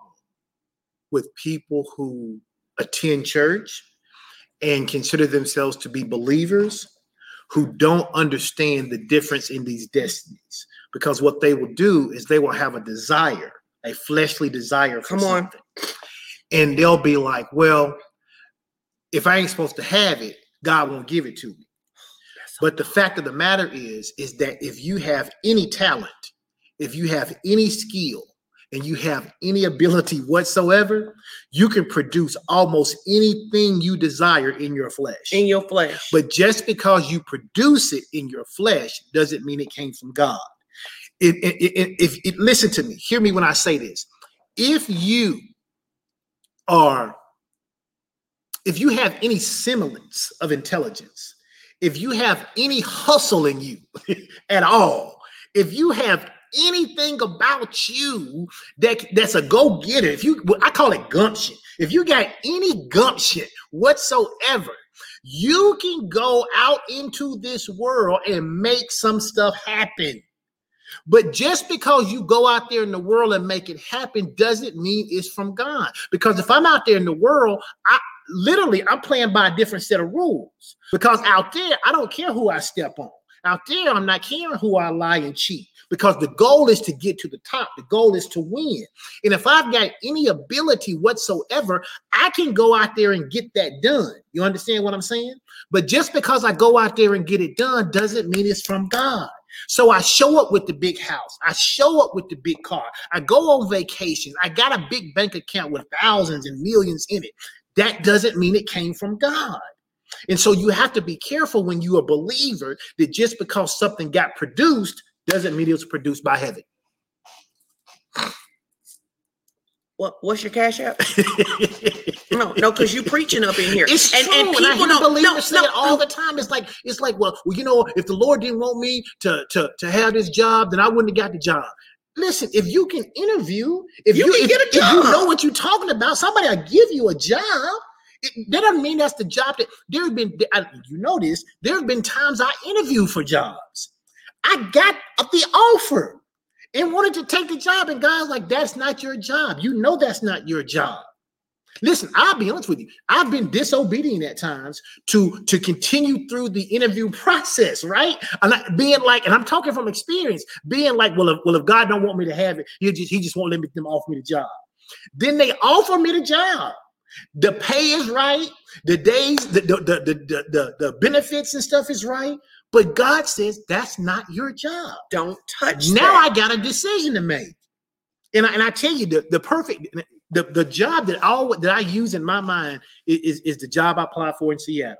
with people who attend church and consider themselves to be believers who don't understand the difference in these destinies. Because what they will do is they will have a desire, a fleshly desire for Come on. And they'll be like, well, if I ain't supposed to have it, God won't give it to me. But the fact of the matter is, is that if you have any talent, if you have any skill, and you have any ability whatsoever, you can produce almost anything you desire in your flesh. In your flesh. But just because you produce it in your flesh doesn't mean it came from God. It, it, if it, listen to me, hear me when I say this. If you are, if you have any semblance of intelligence, if you have any hustle in you at all, if you have anything about you that that's a go-getter, if you I call it gumption, if you got any gumption whatsoever, you can go out into this world and make some stuff happen. But just because you go out there in the world and make it happen doesn't mean it's from God. Because if I'm out there in the world, I literally I'm playing by a different set of rules. Because out there, I don't care who I step on. Out there, I'm not caring who I lie and cheat. Because the goal is to get to the top. The goal is to win. And if I've got any ability whatsoever, I can go out there and get that done. You understand what I'm saying? But just because I go out there and get it done doesn't mean it's from God. So I show up with the big house. I show up with the big car. I go on vacation. I got a big bank account with thousands and millions in it. That doesn't mean it came from God. And so you have to be careful when you're a believer that just because something got produced doesn't mean it was produced by heaven. What, what's your cash app? No, no, because you preaching up in here. It's and, true. and And, I people don't believers no, say no, it all the time. It's like it's like, well, well, you know, if the Lord didn't want me to to to have this job, then I wouldn't have got the job. Listen, if you can interview, if You you, can if, get a if you know what you're talking about, somebody will give you a job. It, that doesn't mean that's the job that there have been. I, you know this. There have been times I interviewed for jobs. I got the offer and wanted to take the job. And God's like, that's not your job. You know that's not your job. Listen, I'll be honest with you. I've been disobedient at times to to continue through the interview process, right? Being like, and I'm talking from experience, being like, well, if, well, if God don't want me to have it, he just he just won't let me them offer me the job. Then they offer me the job. The pay is right, the days, the the the the, the, benefits and stuff is right. But God says that's not your job. Don't touch. Now that. I got a decision to make. And I, and I tell you the, the perfect the, the job that all that I use in my mind is, is is the job I applied for in Seattle.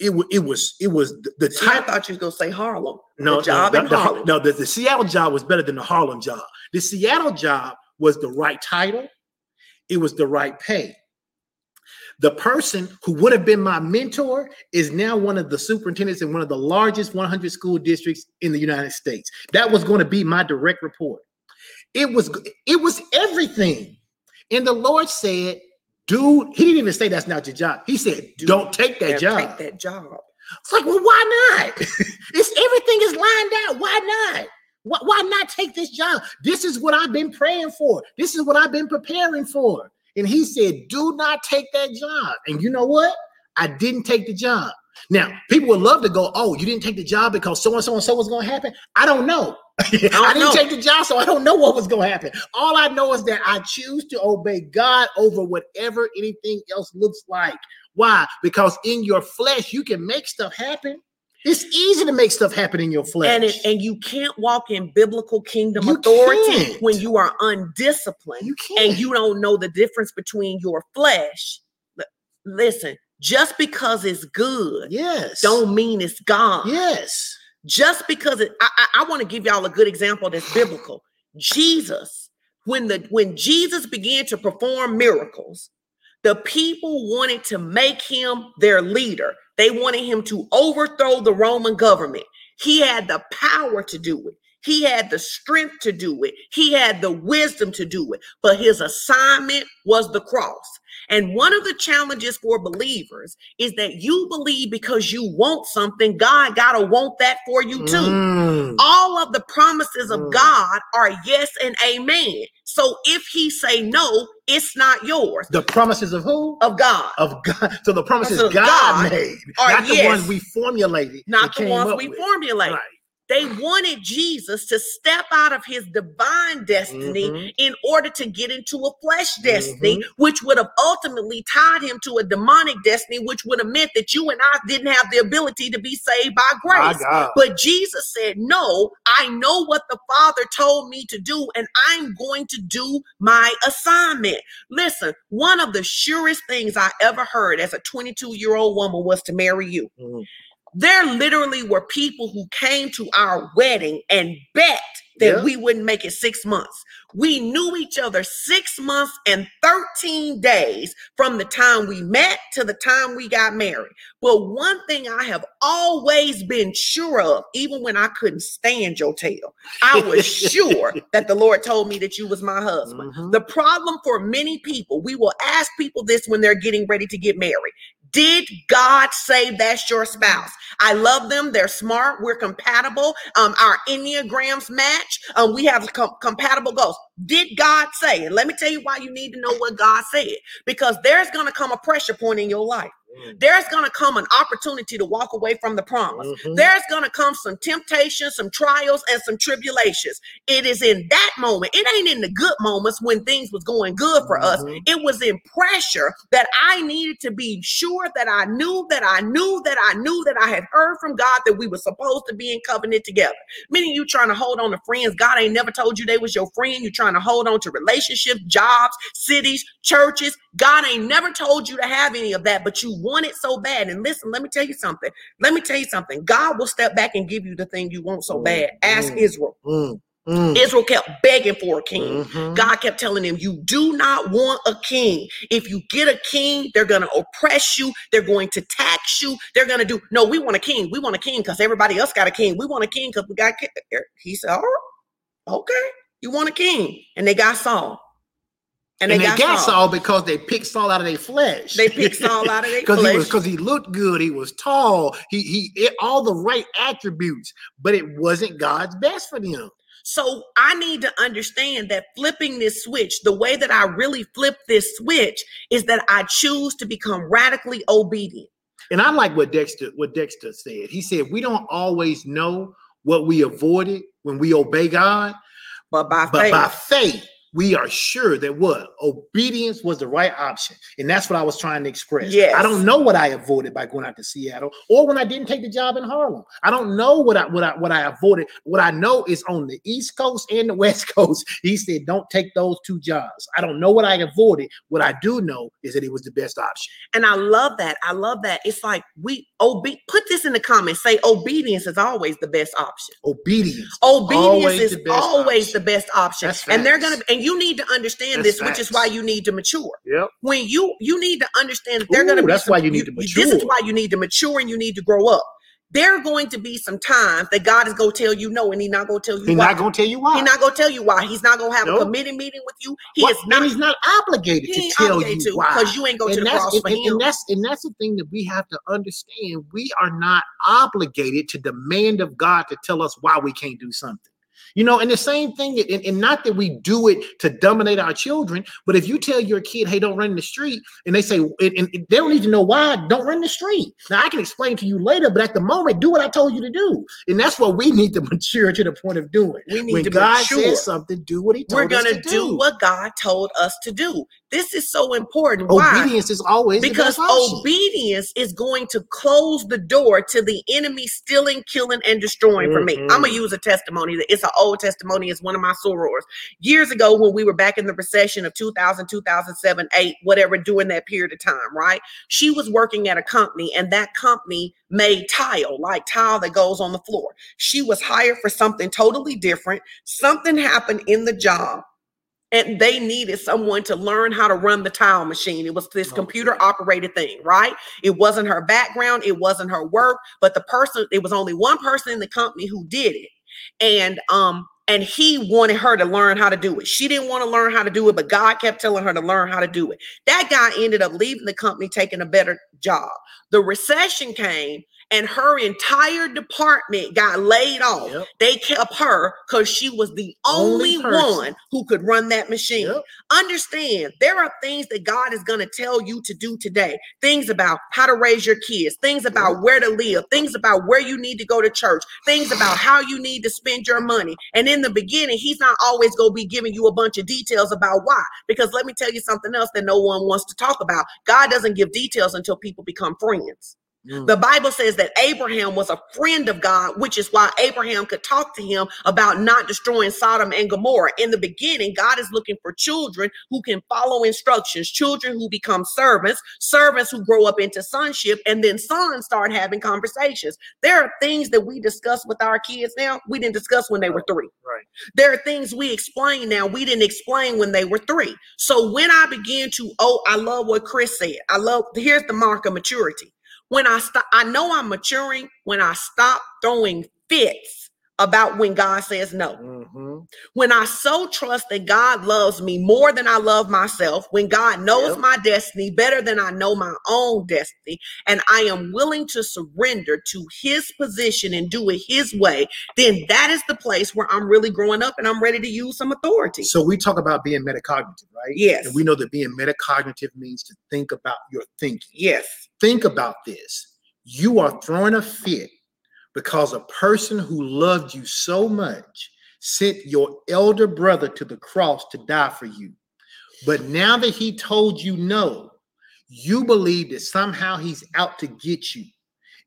It, it was it was the, the See, I thought you was gonna say Harlem. no the job no, in the- Harlem. no the, the Seattle job was better than the Harlem job. The Seattle job was the right title, it was the right pay. The person who would have been my mentor is now one of the superintendents in one of the largest 100 school districts in the United States. That was going to be my direct report. It was it was everything. And the Lord said, dude, he didn't even say that's not your job. He said, don't take that job. Take that job. It's like, well, why not? it's everything is lined out. Why not? Why, why not take this job? This is what I've been praying for. This is what I've been preparing for. And he said, do not take that job. And you know what? I didn't take the job. Now, people would love to go, oh, you didn't take the job because so and so and so was going to happen. I don't know. I, didn't know. take the job, so I don't know what was going to happen. All I know is that I choose to obey God over whatever anything else looks like. Why? Because in your flesh, you can make stuff happen. It's easy to make stuff happen in your flesh. And it, and you can't walk in biblical kingdom You authority can't. when you are undisciplined you can't. and you don't know the difference between your flesh. Listen, just because it's good yes. don't mean it's God. Yes. Just because it, I, I, I want to give y'all a good example that's biblical. Jesus, when the when Jesus began to perform miracles, the people wanted to make him their leader. They wanted him to overthrow the Roman government. He had the power to do it. He had the strength to do it. He had the wisdom to do it. But his assignment was the cross. And one of the challenges for believers is that you believe because you want something, God gotta want that for you too. Mm. All of the promises of Mm. God are yes and amen. So if he say no, it's not yours. The promises of who? Of God. Of God. So the promises God, God made, not the ones we formulated. not the ones we with. formulate. Right. They wanted Jesus to step out of his divine destiny Mhm. in order to get into a flesh Mm-hmm. destiny, which would have ultimately tied him to a demonic destiny, which would have meant that you and I didn't have the ability to be saved by grace. But Jesus said, No, I know what the Father told me to do, and I'm going to do my assignment. Listen, one of the surest things I ever heard as a 22 year old woman was to marry you. Mhm. There literally were people who came to our wedding and bet that Yeah. we wouldn't make it six months. We knew each other six months and 13 days from the time we met to the time we got married. But one thing I have always been sure of, even when I couldn't stand your tail, I was sure that the Lord told me that you was my husband. Mhm. The problem for many people, we will ask people this when they're getting ready to get married. Did God say that's your spouse? I love them. They're smart. We're compatible. Um, our enneagrams match. Um, we have com- compatible goals. Did God say? And let me tell you why you need to know what God said. Because there's going to come a pressure point in your life. Mm. There's going to come an opportunity to walk away from the promise. Mhm. There's going to come some temptations, some trials, and some tribulations. It is in that moment. It ain't in the good moments when things was going good for us. Mhm. It was in pressure that I needed to be sure that I knew that I knew that I knew that I had heard from God that we were supposed to be in covenant together. Many of you trying to hold on to friends. God ain't never told you they was your friend. You trying to hold on to relationships, jobs, cities, churches. God ain't never told you to have any of that, but you want it so bad. And listen, let me tell you something. Let me tell you something. God will step back and give you the thing you want so Mm, bad. Ask mm. Israel. Mm. Mm. Israel kept begging for a king. Mhm. God kept telling him, You do not want a king. If you get a king, they're going to oppress you. They're going to tax you. They're going to do, no, we want a king. We want a king because everybody else got a king. We want a king because we got, ki-" he said, All right, okay, you want a king. And they got Saul. And, And, they, they, got Saul because they picked Saul out of their flesh. They picked Saul out of their flesh because he was because he looked good, he was tall, he he it, all the right attributes, but it wasn't God's best for them. So I need to understand that flipping this switch, the way that I really flip this switch is that I choose to become radically obedient. And I like what Dexter what Dexter said. He said we don't always know what we avoided when we obey God, But by but faith, by faith we are sure that what obedience was the right option, and that's what I was trying to express. Yes. I don't know what I avoided by going out to Seattle, or when I didn't take the job in Harlem. I don't know what I what I what I avoided. What I know is on the East Coast and the West Coast. He said, "Don't take those two jobs." I don't know what I avoided. What I do know is that it was the best option. and I love that. I love that. It's like we obe- put this in the comments. Say obedience is always the best option. Obedience. Obedience Always is the always option. the best option. That's And they're gonna and you need to understand That's this, which is why you need to mature. Yep. When you you need to understand that they're gonna be that's some- why you need to mature. This is why you need to mature and you need to grow up. There are going to be some times that God is gonna tell you no, and He's not gonna tell you He's why. not gonna tell you why. He's not gonna tell you why. He's not gonna have a committee meeting with you. He What- is not. and he's not obligated he to tell obligated you to why. because you ain't going to the cross and, for and- him. and that's and that's the thing that we have to understand. We are not obligated to demand of God to tell us why we can't do something. You know, and the same thing, and, and not that we do it to dominate our children, but if you tell your kid, hey, don't run in the street, and they say, and, and they don't need to know why, don't run in the street. Now, I can explain to you later, but at the moment, do what I told you to do. And that's what we need to mature to the point of doing. We need when to God mature. says something, do what he told We're gonna to do what God told us to do. This is so important. Why? Obedience is always because obedience is going to close the door to the enemy stealing, killing, and destroying for me. I'm gonna use a testimony that it's an old testimony. is one of my sorors. Years ago, when we were back in the recession of 2000, 2007, 8, whatever, during that period of time, right? She was working at a company, and that company made tile, like tile that goes on the floor. She was hired for something totally different. Something happened in the job and they needed someone to learn how to run the tile machine. It was this oh, computer operated thing, right? It wasn't her background, it wasn't her work, but the person, it was only one person in the company who did it. And um and he wanted her to learn how to do it. She didn't want to learn how to do it, but God kept telling her to learn how to do it. That guy ended up leaving the company, taking a better job. The recession came and her entire department got laid off. Yep. They kept her because she was the only, Only one who could run that machine. Yep. Understand, there are things that God is going to tell you to do today. Things about how to raise your kids, things about Yep. where to live, things about where you need to go to church, things about how you need to spend your money. And in the beginning, He's not always going to be giving you a bunch of details about why. Because let me tell you something else that no one wants to talk about. God doesn't give details until people become friends. Mm. The Bible says that Abraham was a friend of God, which is why Abraham could talk to him about not destroying Sodom and Gomorrah. In the beginning, God is looking for children who can follow instructions, children who become servants, servants who grow up into sonship, and then sons start having conversations. There are things that we discuss with our kids now we didn't discuss when they were three. Right. There are things we explain now we didn't explain when they were three. So when I began to, oh, I love what Chris said. I love, here's the mark of maturity. When I stop, I know I'm maturing when I stop throwing fits about when God says no. Mhm. When I so trust that God loves me more than I love myself, when God knows Yep. my destiny better than I know my own destiny, and I am willing to surrender to his position and do it his way, then that is the place where I'm really growing up and I'm ready to use some authority. So we talk about being metacognitive, right? Yes. And we know that being metacognitive means to think about your thinking. yes. Think about this. You are throwing a fit because a person who loved you so much sent your elder brother to the cross to die for you. But now that he told you no, you believe that somehow he's out to get you.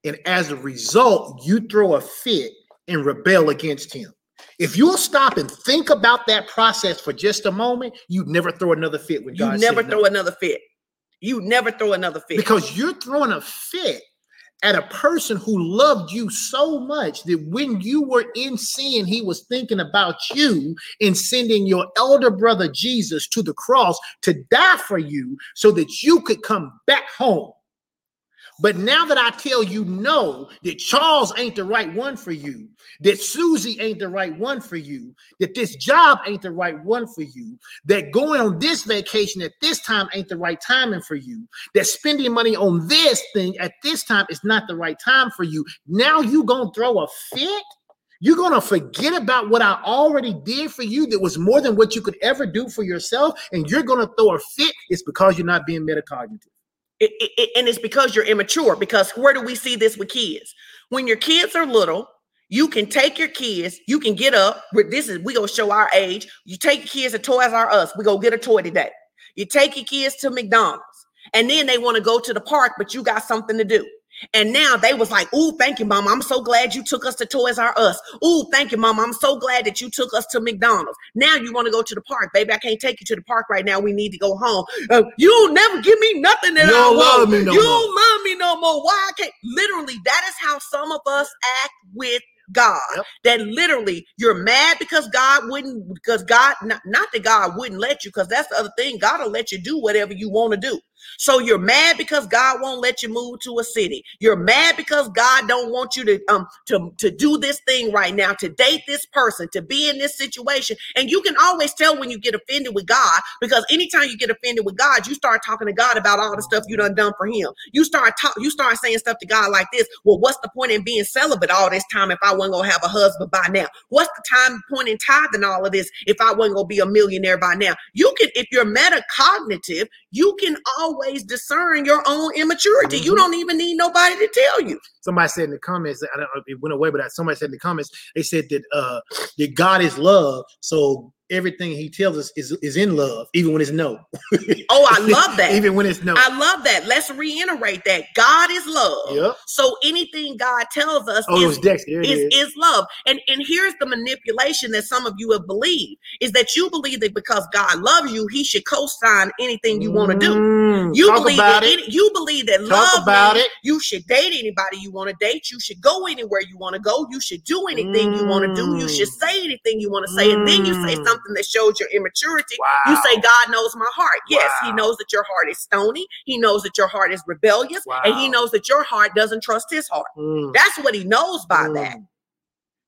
And as a result, you throw a fit and rebel against him. If you'll stop and think about that process for just a moment, you'd never throw another fit when You God never throw no. another fit. You never throw another fit. because you're throwing a fit at a person who loved you so much that when you were in sin, he was thinking about you and sending your elder brother Jesus to the cross to die for you so that you could come back home. But now that I tell you no, that Charles ain't the right one for you, that Susie ain't the right one for you, that this job ain't the right one for you, that going on this vacation at this time ain't the right timing for you, that spending money on this thing at this time is not the right time for you. Now you gonna throw a fit? You're going to forget about what I already did for you that was more than what you could ever do for yourself, and you're going to throw a fit. It's because you're not being metacognitive. It, it, and it's because you're immature. Because where do we see this with kids? When your kids are little, you can take your kids, you can get up. This is we gonna show our age. You take kids to Toys R Us, we go get a toy today. You take your kids to McDonald's, and then they want to go to the park, but you got something to do. And now they was like, "Ooh, thank you, mama. I'm so glad you took us to Toys R Us. Ooh, thank you, mama. I'm so glad that you took us to McDonald's. Now you want to go to the park, baby. I can't take you to the park right now. We need to go home. Uh, you never give me nothing that You I want. love me no you don't love me no more. Why I can't? Literally, that is how some of us act with God. Yep. That literally you're mad because God wouldn't, because God, not, not that God wouldn't let you, because that's the other thing. God will let you do whatever you want to do. So you're mad because God won't let you move to a city. You're mad because God don't want you to um to to do this thing right now, to date this person, to be in this situation. And you can always tell when you get offended with God because anytime you get offended with God, you start talking to God about all the stuff you done done for him. You start talk, you start saying stuff to God like this. Well, what's the point in being celibate all this time if I wasn't gonna have a husband by now? What's the time point in tithing all of this if I wasn't gonna be a millionaire by now? You can, if you're metacognitive, you can always discern your own immaturity. You Mhm. don't even need nobody to tell you. Somebody said in the comments, I don't know if it went away, but somebody said in the comments, they said that uh that God is love, so everything He tells us is is in love, even when it's no. Oh, I love that. even when it's no. I love that. Let's reiterate that God is love. Yep. So anything God tells us Oh, is was Dexter. There it is, is. is love. And and here's the manipulation that some of you have believed is that you believe that because God loves you, he should co-sign anything you want to do. Mm, You talk believe that it. any- you believe that Talk love about means it. you should date anybody you want to date. You should go anywhere you want to go. You should do anything you want to do. You should Mm. say anything you want to say. And then you say Mm. something that shows your immaturity. You say God knows my heart. Yes, he knows that your heart is stony. He knows that your heart is rebellious. And he knows that your heart doesn't trust his heart. Mm, That's what he knows by that. mm.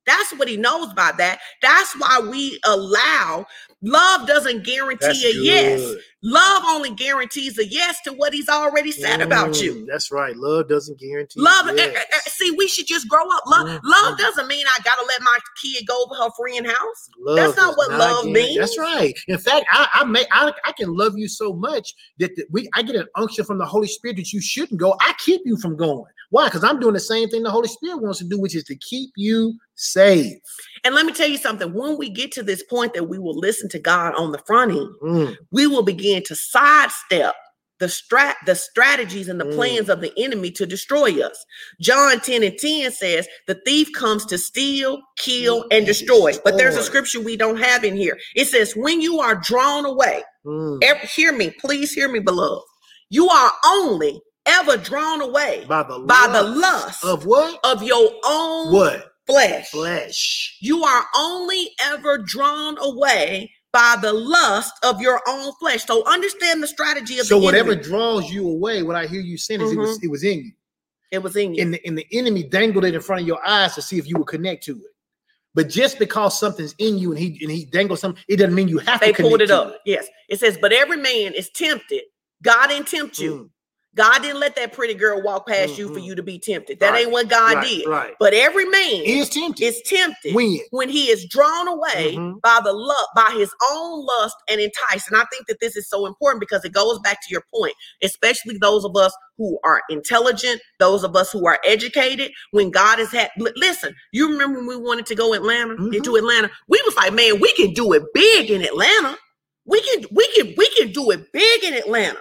That's what he knows by that. That's why we allow love doesn't guarantee That's a yes. Love only guarantees a yes to what he's already said about you. Mm, That's right. Love doesn't guarantee. Love, eh, yes. eh, eh, see, we should just grow up. Love, Mhm. love doesn't mean I gotta let my kid go over her friend house. Love That's not what love guarantee- That's right. In fact, I I may I, I can love you so much that the, we I get an unction from the Holy Spirit that you shouldn't go. I keep you from going. Why? Because I'm doing the same thing the Holy Spirit wants to do, which is to keep you safe. And let me tell you something. When we get to this point that we will listen to God on the front end, Mm, we will begin to sidestep the strat the strategies and the Mm. plans of the enemy to destroy us. John 10 and 10 says the thief comes to steal, kill, Mm, and and destroy. But there's a scripture we don't have in here. It says, when you are drawn away, mm. ever, hear me, please hear me, beloved. You are only ever drawn away By the by the lust lust of what? of your own What flesh. flesh? You are only ever drawn away by the lust of your own flesh. So understand the strategy of So the whatever enemy. draws you away, what I hear you saying is it was it was in you, It was in you. and the, and the enemy dangled it in front of your eyes to see if you would connect to it. But just because something's in you and he and he dangles something, it doesn't mean you have they to connect pulled it up. Yes. It says, but every man is tempted. God didn't tempt you. Mm. God didn't let that pretty girl walk past you for you to be tempted. That Right, ain't what God right, did. Right. But every man He is tempted. is tempted when? when he is drawn away Mhm. by the love by his own lust and enticed and i think that this is so important because it goes back to your point especially those of us who are intelligent those of us who are educated when god has had li- listen you remember when we wanted to go atlanta Mhm. into atlanta we was like man we can do it big in atlanta we can we can we can do it big in atlanta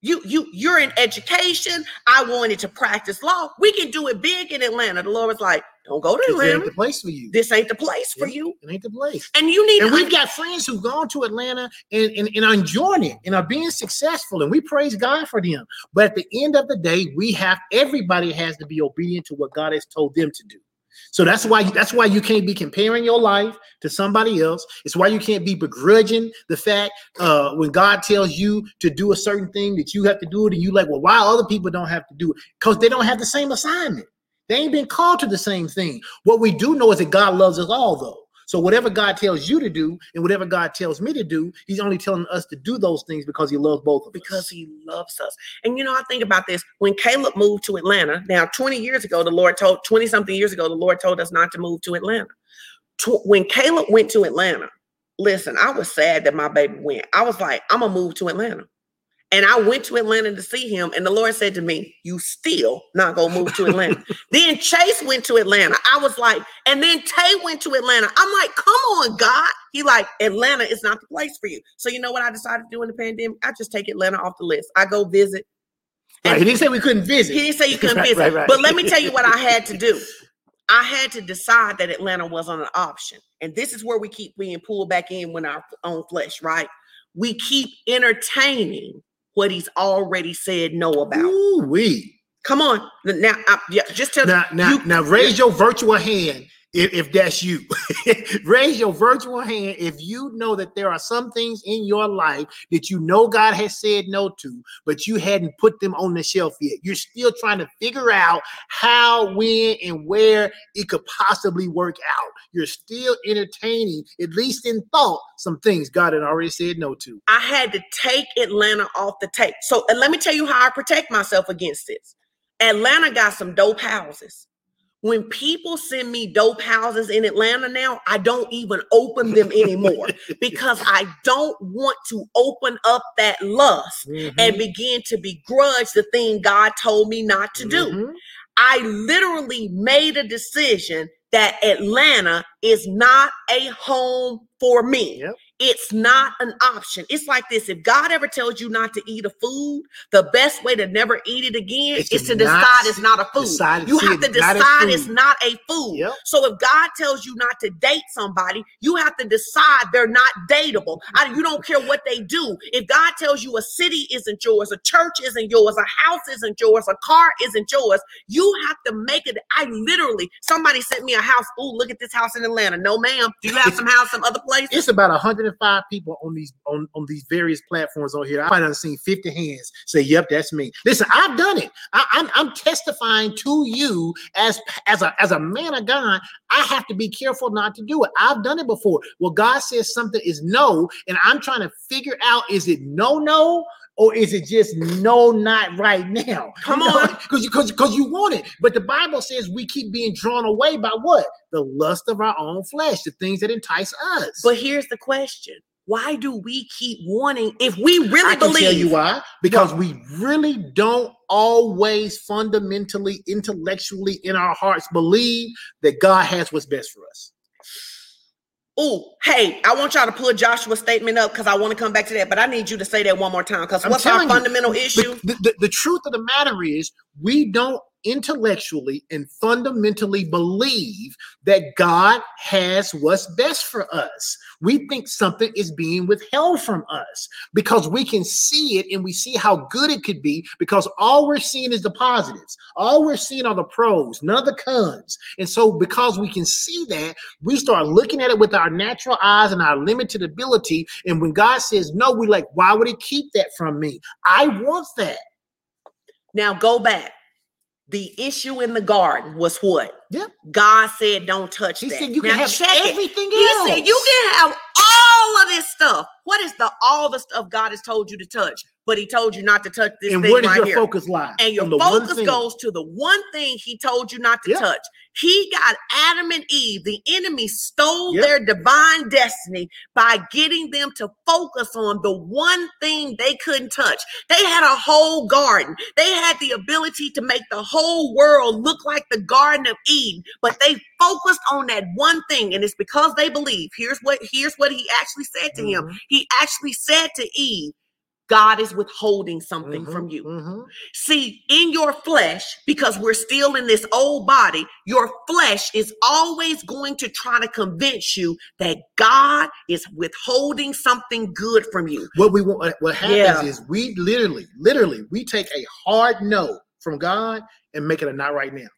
you you you're in education i wanted to practice law we can do it big in atlanta the lord was like don't go to Atlanta. This ain't the place for you. this ain't the place for you. It ain't the place. And you need And to we've got friends who've gone to Atlanta and, and, and are enjoying it and are being successful. And we praise God for them. But at the end of the day, we have everybody has to be obedient to what God has told them to do. So that's why that's why you can't be comparing your life to somebody else. It's why you can't be begrudging the fact uh, when God tells you to do a certain thing that you have to do it, and you like, well, why other people don't have to do it? Because they don't have the same assignment. They ain't been called to the same thing. What we do know is that God loves us all, though. So whatever God tells you to do and whatever God tells me to do, He's only telling us to do those things because He loves both of because us. he loves us. And you know, I think about this when Caleb moved to Atlanta. Now, 20 years ago, the Lord told 20 something years ago, the Lord told us not to move to Atlanta. When Caleb went to Atlanta, listen, I was sad that my baby went. I was like, I'm gonna move to Atlanta. And I went to Atlanta to see him, and the Lord said to me, You still not gonna move to Atlanta. then Chase went to Atlanta. I was like, and then Tay went to Atlanta. I'm like, come on, God. He like, Atlanta is not the place for you. So you know what I decided to do in the pandemic? I just take Atlanta off the list. I go visit. Right, he didn't say we couldn't visit. He didn't say you couldn't Right, visit. right, right. But let me tell you what I had to do. I had to decide that Atlanta wasn't an option. And this is where we keep being pulled back in when our own flesh, right? We keep entertaining what he's already said no about. Ooh, we. Come on. Now, I, yeah, just tell Now, now, you- now, raise your virtual hand if, if that's you. raise your virtual hand if you know that there are some things in your life that you know God has said no to, but you hadn't put them on the shelf yet. You're still trying to figure out how, when, and where it could possibly work out. You're still entertaining, at least in thought, some things God had already said no to. I had to take Atlanta off the tape. So let me tell you how I protect myself against this. Atlanta got some dope houses. When people send me dope houses in Atlanta now, I don't even open them anymore because I don't want to open up that lust Mhm, and begin to begrudge the thing God told me not to do. mhm. I literally made a decision that Atlanta is not a home for me. Yep. It's not an option. It's like this if God ever tells you not to eat a food, the best way to never eat it again It's is to decide it's not a food. You have to it's not decide it's not a food. Yep. So if God tells you not to date somebody, you have to decide they're not dateable. I, you don't care what they do. If God tells you a city isn't yours, a church isn't yours, a house isn't yours, a car isn't yours, you have to make it. I literally, somebody sent me a house. Oh, look at this house in Atlanta. No, ma'am. Do you have some house some other place? It's about 105 people on these on, on these various platforms on here. I might have seen 50 hands say, "Yep, that's me." Listen, I've done it. I, I'm I'm testifying to you as as a as a man of God. I have to be careful not to do it. I've done it before. Well, God says something is no, and I'm trying to figure out is it no no or is it just no not right now? Come on. because because because you want it. But the Bible says we keep being drawn away by what the lust of our own flesh, the things that entice us. But here's the question. Why do we keep wanting if we really I can believe tell you why. Because we really don't always fundamentally, intellectually, in our hearts believe that God has what's best for us. Oh, hey, I want y'all to pull Joshua's statement up because I want to come back to that, but I need you to say that one more time because what's our telling you, fundamental issue? The, the, the truth of the matter is, we don't intellectually and fundamentally believe that God has what's best for us. We think something is being withheld from us because we can see it and we see how good it could be because all we're seeing is the positives. All we're seeing are the pros, none of the cons. And so, because we can see that, we start looking at it with our natural eyes and our limited ability. And when God says no, we're like, why would He keep that from me? I want that. Now go back. The issue in the garden was what? Yep. God said, "Don't touch He that." said you Now can have check it. everything He said you can have all of this stuff. What is the all the stuff God has told you to touch? But He told you not to touch this and thing where does right your here. focus lie? and your On the one focus goes to the one thing he told you not to Yep. touch. He got Adam and Eve, the enemy stole Yep. their divine destiny by getting them to focus on the one thing they couldn't touch. They had a whole garden. They had the ability to make the whole world look like the Garden of Eden, but they focused on that one thing and it's because they believe. Here's what here's what he actually said to him. Mhm, He actually said to Eve, God is withholding something mhm, from you. mhm. See, in your flesh, because we're still in this old body, your flesh is always going to try to convince you that God is withholding something good from you. What we want, what happens Yeah. is we literally, literally, we take a hard no from God and make it a not right now.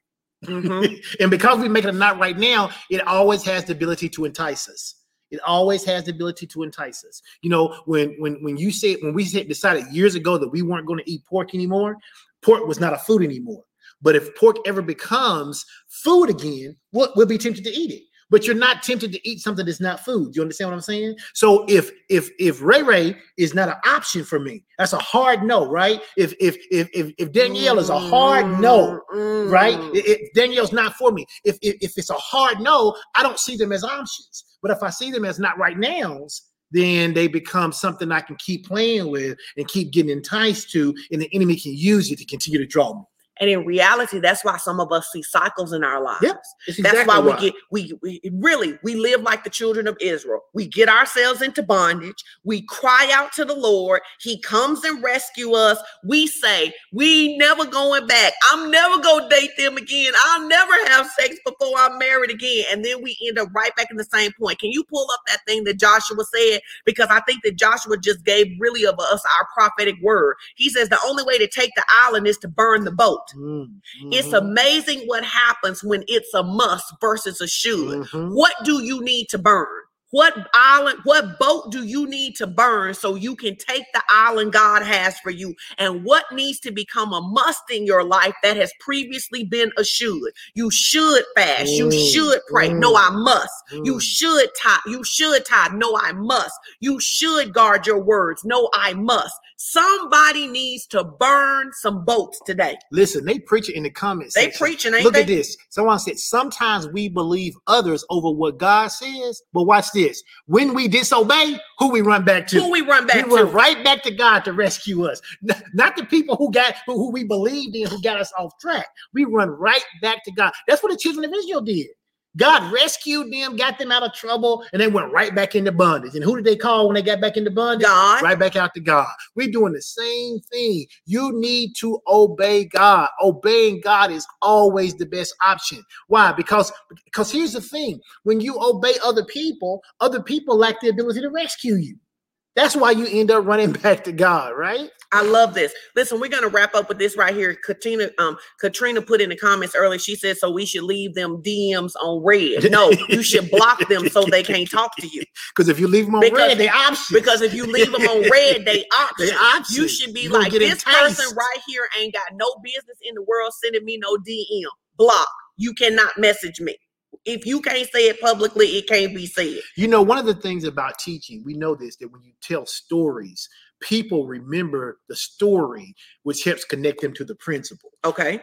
Mhm. and because we make it a not right now, it always has the ability to entice us. It always has the ability to entice us. You know, when when when you said when we said decided years ago that we weren't going to eat pork anymore, pork was not a food anymore. But if pork ever becomes food again, we'll, we'll be tempted to eat it. But you're not tempted to eat something that's not food. You understand what I'm saying? So if if if Ray Ray is not an option for me, that's a hard no, right? If if if if, if Danielle is a hard no, Mm, right? mm. If, if Danielle's not for me, if, if if it's a hard no, I don't see them as options. But if I see them as not right nows, then they become something I can keep playing with and keep getting enticed to, and the enemy can use it to continue to draw me. And in reality, that's why some of us see cycles in our lives. Yep, That's, That's exactly why we get we, we really we live like the children of Israel. We get ourselves into bondage. We cry out to the Lord. He comes and rescue us. We say we never going back. I'm never gonna date them again. I'll never have sex before I'm married again. And then we end up right back in the same point. Can you pull up that thing that Joshua said? Because I think that Joshua just gave really of us our prophetic word. He says the only way to take the island is to burn the boat. Mm, It's mhm, amazing what happens when it's a must versus a should. mhm. What do you need to burn? What island, what boat do you need to burn so you can take the island God has for you? And what needs to become a must in your life that has previously been a should? You should fast. You Mm, should pray. No, mm, I must. You mm. should tithe. You should tithe. No, I must. You should guard your words. No, I must. Somebody needs to burn some boats today. Listen, they preach it in the comments. They section. preaching, ain't Look they? at this. Someone said sometimes we believe others over what God says, but watch this. When we disobey, who we run back to? Who we run back to? we to? run right back to God to rescue us. Not the people who got who, who we believed in who got us off track. We run right back to God. That's what the children of Israel did. God rescued them, got them out of trouble, and they went right back into bondage. And who did they call when they got back into bondage? God. Right back out to God. We're doing the same thing. You need to obey God. Obeying God is always the best option. Why? Because because here's the thing: when you obey other people, other people lack the ability to rescue you. That's why you end up running back to God, right? I love this. Listen, we're gonna wrap up with this right here. Katrina, um, Katrina put in the comments earlier. She said, "So we should leave them DMs on red." No, you should block them so they can't talk to you. Because if you leave them on Because- red, they option. Because if you leave them on red, they option. They option. You should be You like, this enticed. person right here ain't got no business in the world sending me no DM. Block. You cannot message me. If you can't say it publicly, it can't be said. You know, one of the things about teaching, we know this that when you tell stories, people remember the story, which helps connect them to the principle. Okay.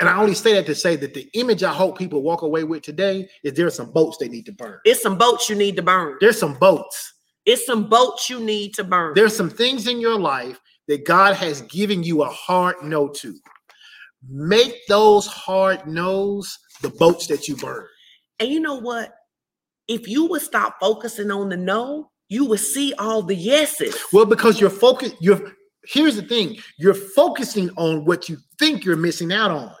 And I only say that to say that the image I hope people walk away with today is there are some boats they need to burn. It's some boats you need to burn. There's some boats. It's some boats you need to burn. There's some things in your life that God has given you a hard no to. Make those hard no's the boats that you burn. And you know what? If you would stop focusing on the no, you would see all the yeses. Well, because you're focused, you're here's the thing, you're focusing on what you think you're missing out on.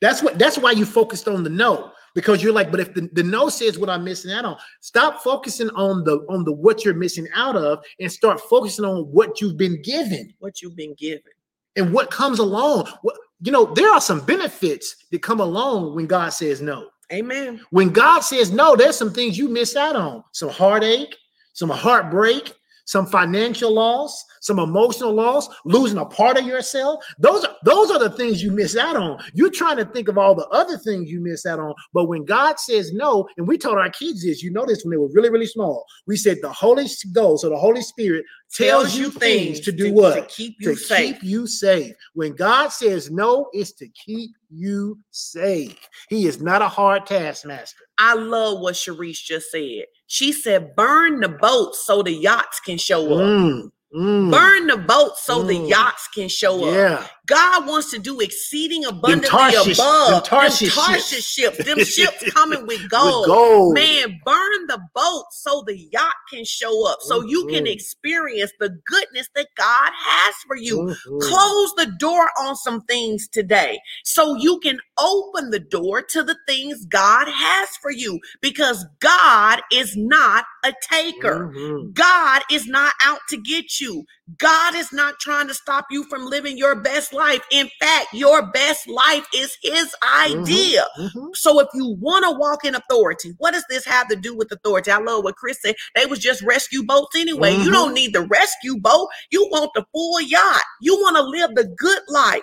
That's what that's why you focused on the no. Because you're like, but if the, the no says what I'm missing out on, stop focusing on the on the what you're missing out of and start focusing on what you've been given what you've been given. and what comes along. What you know, there are some benefits that come along when God says no. Amen. When God says no, there's some things you miss out on. Some heartache, some heartbreak, some financial loss, some emotional loss, losing a part of yourself. Those are those are the things you miss out on. You're trying to think of all the other things you miss out on. But when God says no, and we told our kids this, you know this when they were really, really small. We said the Holy Ghost or the Holy Spirit tells you things to do what? To keep you to safe. keep you safe. When God says no, it's to keep you safe. He is not a hard taskmaster. I love what Sharice just said. She said, burn the boat so the yachts can show up. Mm, mm, Burn the boat so the Mm. yachts can show up. yeah. God wants to do exceeding abundantly Tarshish- them above them Tarshish Tarshish ships. Them ships coming with With gold. gold. Man, burn the boat so the yacht can show up, so you can Mhm. experience the goodness that God has for you. Mhm. Close the door on some things today so you can open the door to the things God has for you because God is not a taker. Mhm. God is not out to get you. God is not trying to stop you from living your best life. In fact, your best life is his idea. Mhm. So if you want to walk in authority, what does this have to do with authority? I love what Chris said. They was just rescue boats anyway. You Mhm. don't need the rescue boat. You want the full yacht. You want to live the good life.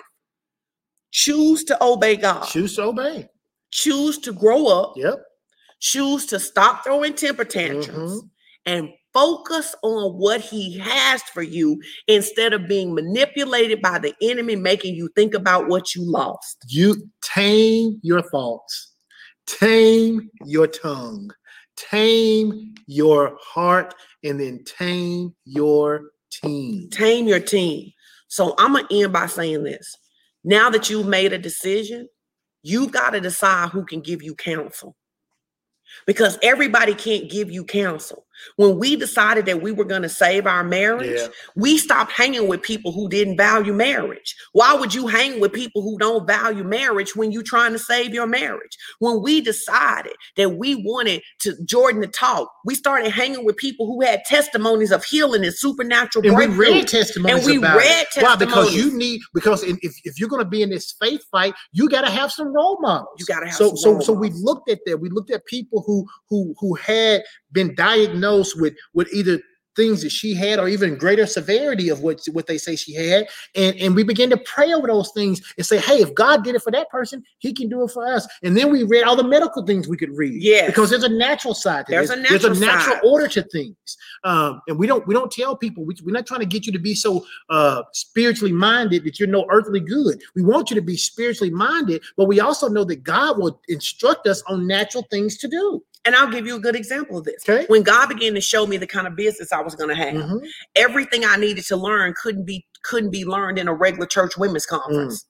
Choose to obey God. Choose to obey. Choose to grow up. Yep. Choose to stop throwing temper tantrums Mhm. and focus on what he has for you instead of being manipulated by the enemy, making you think about what you lost. You tame your thoughts, tame your tongue, tame your heart, and then tame your team. Tame your team. So I'm going to end by saying this. Now that you've made a decision, you've got to decide who can give you counsel. Because everybody can't give you counsel. When we decided that we were going to save our marriage, Yeah. we stopped hanging with people who didn't value marriage. Why would you hang with people who don't value marriage when you're trying to save your marriage? When we decided that we wanted to Jordan to talk, we started hanging with people who had testimonies of healing and supernatural And we read testimonies And we about read it. Why? Because you need because if, if you're going to be in this faith fight, you got to have some role models. You gotta have so some so so we looked at that. We looked at people who who who had been diagnosed with with either things that she had or even greater severity of what what they say she had and and we began to pray over those things and say hey if god did it for that person he can do it for us and then we read all the medical things we could read Yeah. because there's a natural side to There's this. a there's a natural natural side. order to things um and we don't we don't tell people we, we're not trying to get you to be so uh spiritually minded that you're no earthly good we want you to be spiritually minded but we also know that god will instruct us on natural things to do And I'll give you a good example of this. okay When God began to show me the kind of business I was going to have, Mhm. everything I needed to learn couldn't be couldn't be learned in a regular church women's Mm.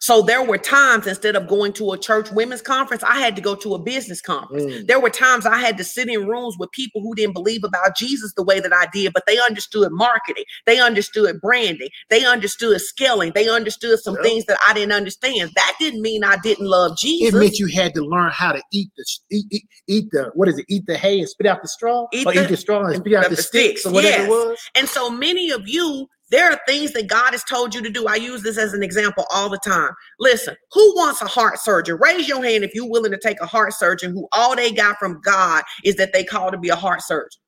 So there were times instead of going to a church women's conference, I had to go to a business conference. Mm. There were times I had to sit in rooms with people who didn't believe about Jesus the way that I did, but they understood marketing, they understood branding, they understood scaling, they understood some things that I didn't understand. That didn't mean I didn't love Jesus. it meant you had to learn how to eat the eat, eat, eat the what is it eat the hay and spit out the straw Eat or the- eat the straw and and spit out the the sticks, sticks, or whatever yes. it was And so many of you, there are things that God has told you to do. I use this as an example all the time. Listen, who wants a heart surgeon? Raise your hand if you're willing to take a heart surgeon who all they got from God is that they called to be a heart surgeon.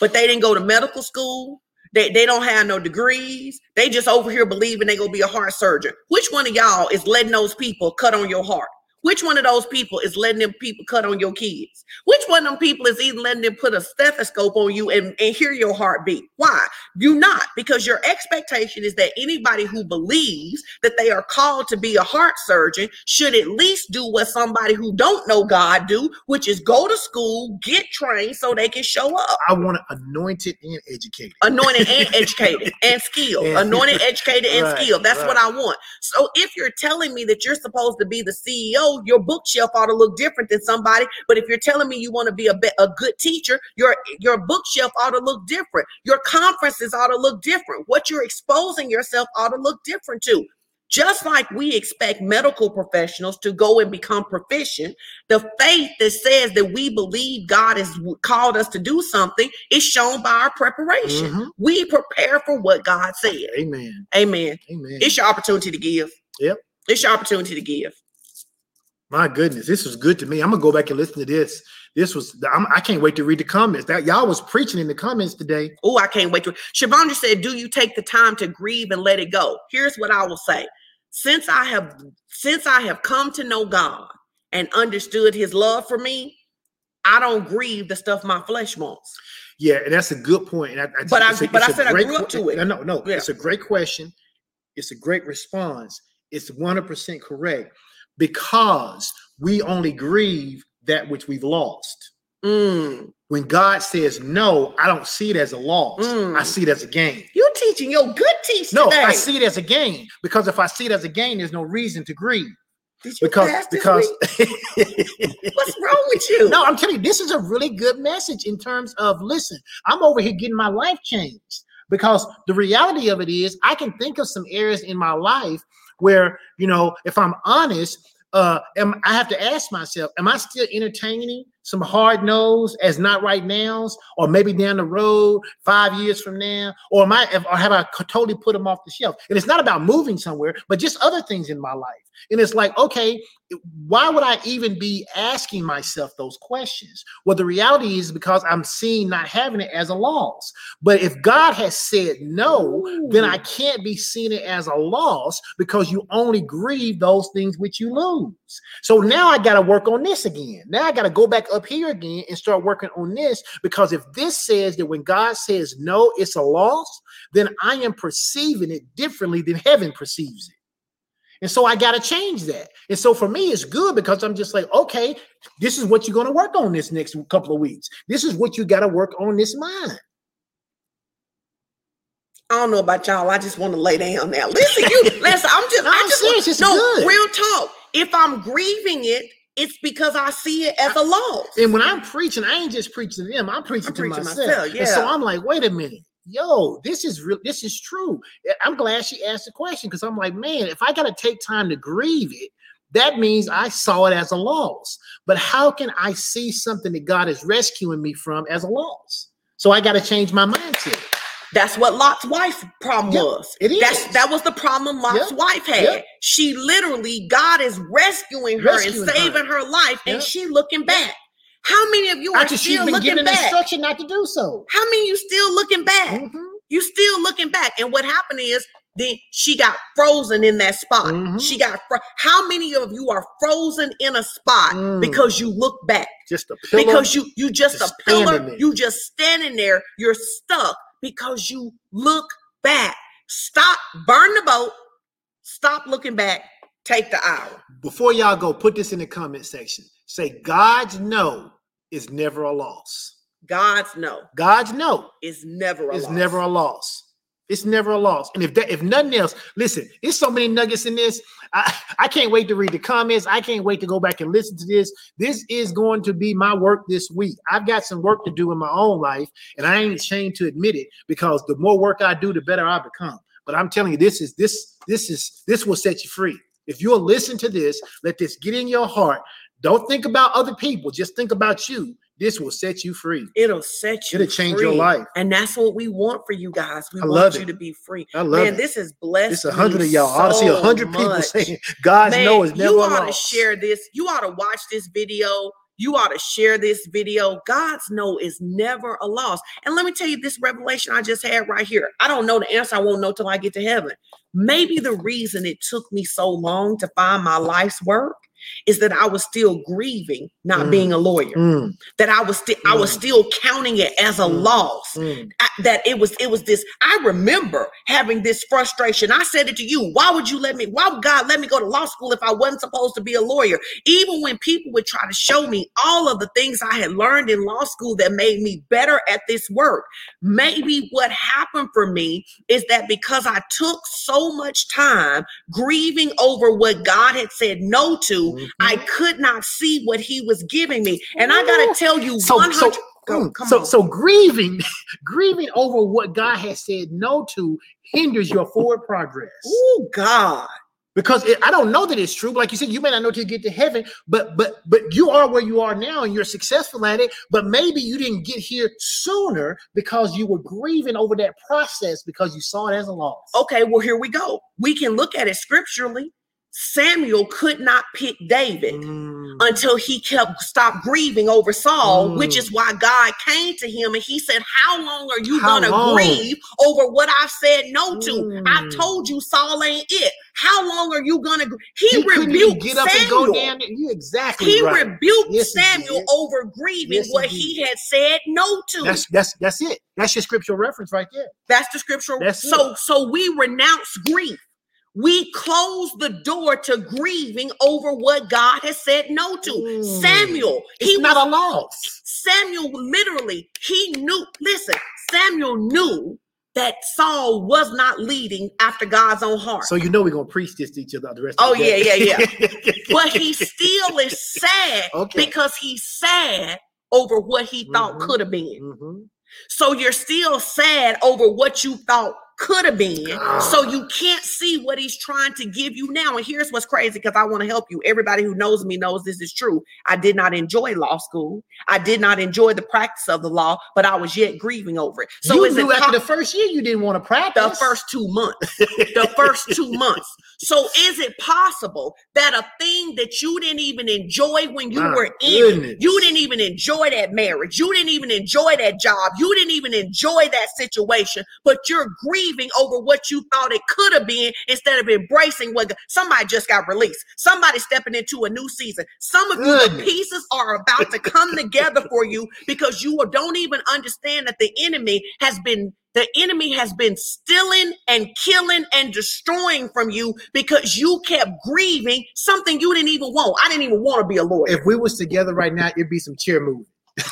But they didn't go to medical school. They, they don't have no degrees. They just over here believing they gonna be a heart surgeon. Which one of y'all is letting those people cut on your heart? Which one of those people is letting them people cut on your kids? Which one of them people is even letting them put a stethoscope on you and, and hear your heartbeat? Why? You not, because your expectation is that anybody who believes that they are called to be a heart surgeon should at least do what somebody who don't know God do, which is go to school, get trained so they can show up. i want anointed and educated Anointed and educated and skilled. Yeah. Anointed, educated, and Right, skilled. That's what. I want. So if you're telling me that you're supposed to be the CEO, your bookshelf ought to look different than somebody. But if you're telling me you want to be a, be- a good teacher, your your bookshelf ought to look different. Your conferences ought to look different. What you're exposing yourself ought to look different too. Just like we expect medical professionals to go and become proficient, the faith that says that we believe God has called us to do something is shown by our preparation. Mhm. We prepare for what God said. amen Amen. amen It's your opportunity to give. Yep. It's your opportunity to give. My goodness this was good to me i'm gonna go back and listen to this this was I'm, i can't wait to read the comments that y'all was preaching in the comments today Oh, I can't wait to. Shavandra said, Do you take the time to grieve and let it go? Here's what I will say. Since I have since I have come to know God and understood his love for me, I don't grieve the stuff my flesh wants. Yeah, and that's a good point. And I, I, But I—but I said I grew up to it. No, no, no. Yeah. It's a great question. It's a great response. It's 100% correct because we only grieve that which we've lost. Mm. When God says no, I don't see it as a loss. Mm. I see it as a gain. You're teaching your good teach No, today. I see it as a gain because if I see it as a gain, there's no reason to grieve. Because because what's wrong with you? no, I'm telling you, this is a really good message in terms of listen, I'm over here getting my life changed because the reality of it is I can think of some areas in my life where, you know, if I'm honest, uh, am, I have to ask myself, am I still entertaining some hard nose as not right nows, or maybe down the road, five years from now, or am I, or have I totally put them off the shelf? And it's not about moving somewhere, but just other things in my life. And it's like, okay, why would I even be asking myself those questions? Well, the reality is because I'm seeing not having it as a loss. But if God has said no, Ooh. then I can't be seeing it as a loss because you only grieve those things which you lose. So now I got to work on this again. Now I got to go back up here again and start working on this because if this says that when God says no, it's a loss, then I am perceiving it differently than heaven perceives it. And so I got to change that. And so for me, it's good because I'm just like, okay, this is what you're going to work on this next couple of weeks. This is what you got to work on this mind. I don't know about y'all. I just want to lay down now. Listen, you listen. I'm just. no, I just serious, want, no good. real talk. If I'm grieving it, it's because I see it as a loss. And when I'm preaching, I ain't just preaching to them. I'm preaching I'm to preaching myself. myself. Yeah. And so I'm like, wait a minute yo, this is real. This is true. Eh, I'm glad she asked the question because I'm like, man, if I got to take time to grieve it, that means I saw it as a loss. But how can I see something that God is rescuing me from as a loss? So I got to change my mindset. That's what Lot's wife problem yep, was. It is. That's, that was the problem Lot's yep, wife had. Yep. She literally, God is rescuing her rescuing and saving her, her life, and she looking back. How many of you are After still looking given back? instruction not to do so. How many you still looking back? Mm-hmm. You still looking back, and what happened is then she got frozen in that spot. Mm-hmm. She got fro- how many of you are frozen in a spot mm. because you look back? Just a pillar. Because you you just, just a pillar. You just standing there. You're stuck because you look back. Stop. Burn the boat. Stop looking back. Take the hour. Before y'all go, put this in the comment section. Say God's no is never a loss. God's no. God's no is never a is loss. never a loss. It's never a loss. And if that, if nothing else, listen, there's so many nuggets in this. I, I can't wait to read the comments. I can't wait to go back and listen to this. This is going to be my work this week. I've got some work to do in my own life, and I ain't ashamed to admit it because the more work I do, the better I become. But I'm telling you, this is this this is this will set you free. If you'll listen to this, let this get in your heart. Don't think about other people. Just think about you. This will set you free. It'll set you. It'll change free. your life. And that's what we want for you guys. We I want you it. to be free. I love Man, it. this is blessed. It's a hundred of y'all. So I see a hundred people saying God's Man, no is never You ought to share this. You ought to watch this video. You ought to share this video. God's no is never a loss. And let me tell you this revelation I just had right here. I don't know the answer. I won't know till I get to heaven. Maybe the reason it took me so long to find my life's work is that I was still grieving not mm. being a lawyer. Mm. That I was still mm. I was mm. still counting it as a mm. loss. Mm. I, that it was it was this. I remember having this frustration. I said it to you. Why would you let me? Why would God let me go to law school if I wasn't supposed to be a lawyer? Even when people would try to show me all of the things I had learned in law school that made me better at this work. Maybe what happened for me is that because I took so much time grieving over what God had said no to, Mm-hmm. I could not see what he was giving me. And I got to tell you, so, 100. So, mm, so, on. so grieving, grieving over what God has said no to hinders your forward progress. Oh God! Because it, I don't know that it's true. Like you said, you may not know till you get to heaven, but but but you are where you are now, and you're successful at it. But maybe you didn't get here sooner because you were grieving over that process because you saw it as a loss. Okay, well here we go. We can look at it scripturally. Samuel could not pick David mm. until he kept stopped grieving over Saul, mm. which is why God came to him and he said, How long are you How gonna long? grieve over what I've said no to? Mm. I told you Saul ain't it. How long are you gonna he, he rebuked get up Samuel. and go down there. You exactly he right. rebuked yes, Samuel over grieving yes, what he had said no to. That's that's that's it. That's your scriptural reference right there. That's the scriptural. That's so it. so we renounce grief we close the door to grieving over what God has said no to. Mm. Samuel, he not was, a loss. Samuel literally, he knew, listen, Samuel knew that Saul was not leading after God's own heart. So you know we're gonna preach this to each other the rest oh, the day. yeah, yeah, yeah. but he still is sad okay. because he's sad over what he thought mm-hmm. could have been. Mm-hmm. So you're still sad over what you thought could have been. So you can't see what he's trying to give you now. And here's what's crazy because I want to help you. Everybody who knows me knows this is true. I did not enjoy law school. I did not enjoy the practice of the law, but I was yet grieving over it. So you is it knew after the first year you didn't want to practice. the first two months? the first two months. So is it possible that a thing that you didn't even enjoy when you My were in goodness. you didn't even enjoy that marriage, you didn't even enjoy that job, you didn't even enjoy that situation, but you're grieving over what you thought it could have been instead of embracing what somebody just got released. Somebody stepping into a new season. Some of you, the pieces are about to come together for you because you don't even understand that the enemy has been the enemy has been stealing and killing and destroying from you because you kept grieving something you didn't even want. I didn't even want to be a lawyer. if we was together right now, it'd be some chair moving.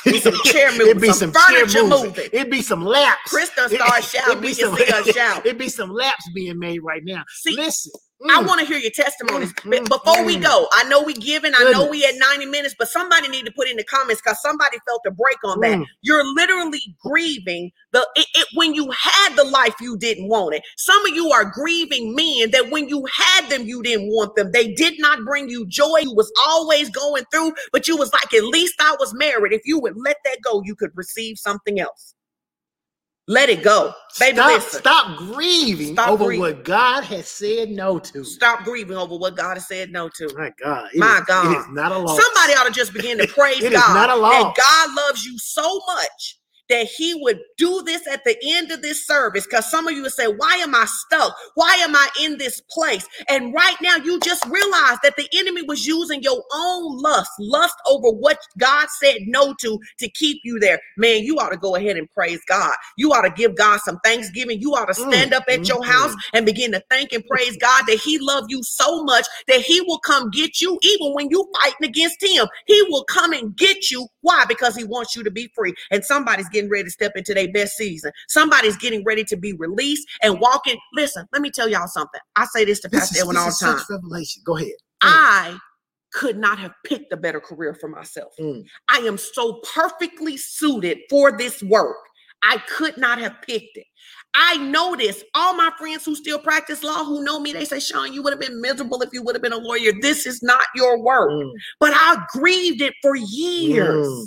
Be some chair It'd be some, some, furniture moving. moving. It'd be some laps. Chris done It- started it'd shouting. be We can some- see her shout. It'd be some laps being made right now. See, Listen, I mm, want to hear your testimonies. Mm, mm, before we mm. go, I know we giving, I know we at 90 minutes, but somebody need to put in the comments because somebody felt a break on that. Mm. You're literally grieving the it, it when you had the life you didn't want it. Some of you are grieving men that when you had them, you didn't want them. They did not bring you joy. You was always going through, but you was like, at least I was married. If you would let that go, you could receive something else. Let it go. Baby, stop, listen. stop grieving Stop over grieving. what God has said no to. Stop grieving over what God has said no to. My God, My is- God. it is not a law. Somebody ought to just begin to praise It is God. not a law. That God loves you so much that He would do this at the end of this service. Because some of you would say, Why am I stuck? Why am I in this place? And right now, you just realize that the enemy was using your own lust, lust over what God said no to, to keep you there. Man, you ought to go ahead and praise God. You ought to give God some thanksgiving. You ought to stand Mm, up at your mm, house and begin to thank and praise God that He loved you so much that He will come get you, even when you fighting against Him. He will come and get you. Why? Because He wants you to be free. And somebody's getting ready to step into their best season. Somebody's getting ready to be released and walking. Listen, let me tell y'all something. I say this to This Pastor is, Edwin all the time. revelation. Go ahead. I could not have picked a better career for myself. Mm. I am so perfectly suited for this work. I could not have picked it. I know this. All my friends who still practice law, who know me, they say, Sean, you would have been miserable if you would have been a lawyer. This is not your work. Mm, But I grieved it for years Mm.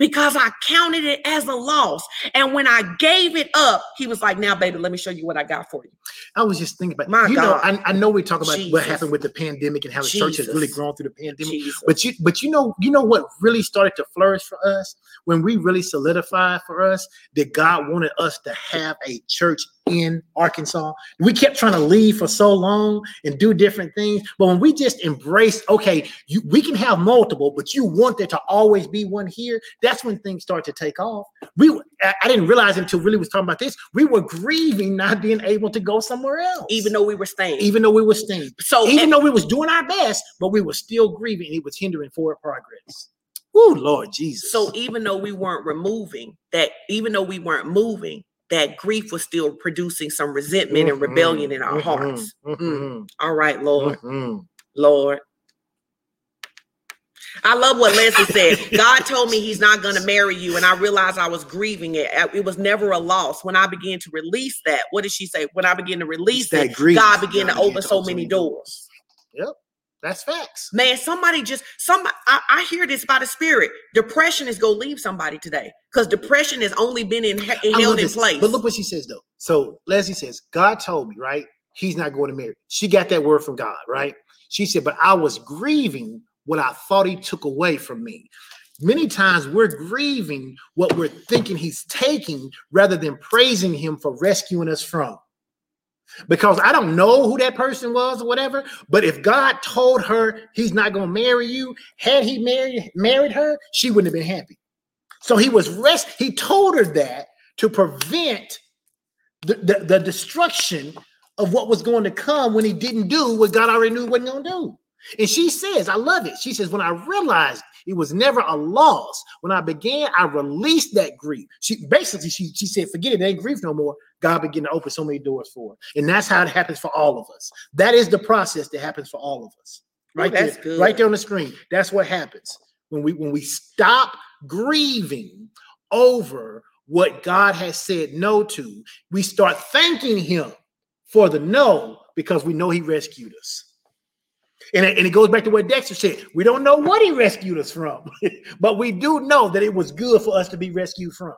Because I counted it as a loss. And when I gave it up, he was like, now, baby, let me show you what I got for you. I was just thinking about My you know God. I, I know we talk about what happened with the pandemic and how the church has really grown through the pandemic. Jesus. But you but you know you know what really started to flourish for us when we really solidified for us that God wanted us to have a church in Arkansas. We kept trying to leave for so long and do different things, but when we just embraced, okay, you, we can have multiple, but you want there to always be one here. That's when things start to take off. We I, I didn't realize until really was talking about this. We were grieving not being able to go somewhere else, even though we were staying. even though we were staying so even and- though we was doing our best, but we were still grieving. and It was hindering forward progress. Oh Lord Jesus. So even though we weren't removing that, even though we weren't moving, that grief was still producing some resentment and rebellion in our Mhm, hearts. mhm, All right, Lord, mhm. Lord. I love what Leslie said. God told me he's not going to marry you. And I realized I was grieving it. Uh, It was never a loss. When I began to release that, what did she say? When I began to release It's that it, grief. God began to began open so many doors. Yep, that's facts. Man, somebody just some I, I hear this by the spirit. Depression is gonna leave somebody today because depression has only been in, held in this, place. But look what she says though. So Leslie says, God told me, right? He's not going to marry. She got that word from God, right? She said, but I was grieving what I thought he took away from me. Many times we're grieving what we're thinking he's taking rather than praising him for rescuing us from. Because I don't know who that person was or whatever, but if God told her he's not going to marry you, had he married married her, she wouldn't have been happy. So he was rest. He told her that to prevent the, the, the destruction of what was going to come when he didn't do what God already knew wasn't going to do. And she says, I love it. She says, when I realized it was never a loss, when I began, I released that grief. She basically she, she said, forget it, it ain't grief no more. God began to open so many doors for her. And that's how it happens for all of us. That is the process that happens for all of us. Ooh, Right that's there, good. right there on the screen. That's what happens when we when we stop grieving over what God has said no to, we start thanking Him for the no because we know He rescued us. And it, and it goes back to what Dexter said. We don't know what He rescued us from, but we do know that it was good for us to be rescued from.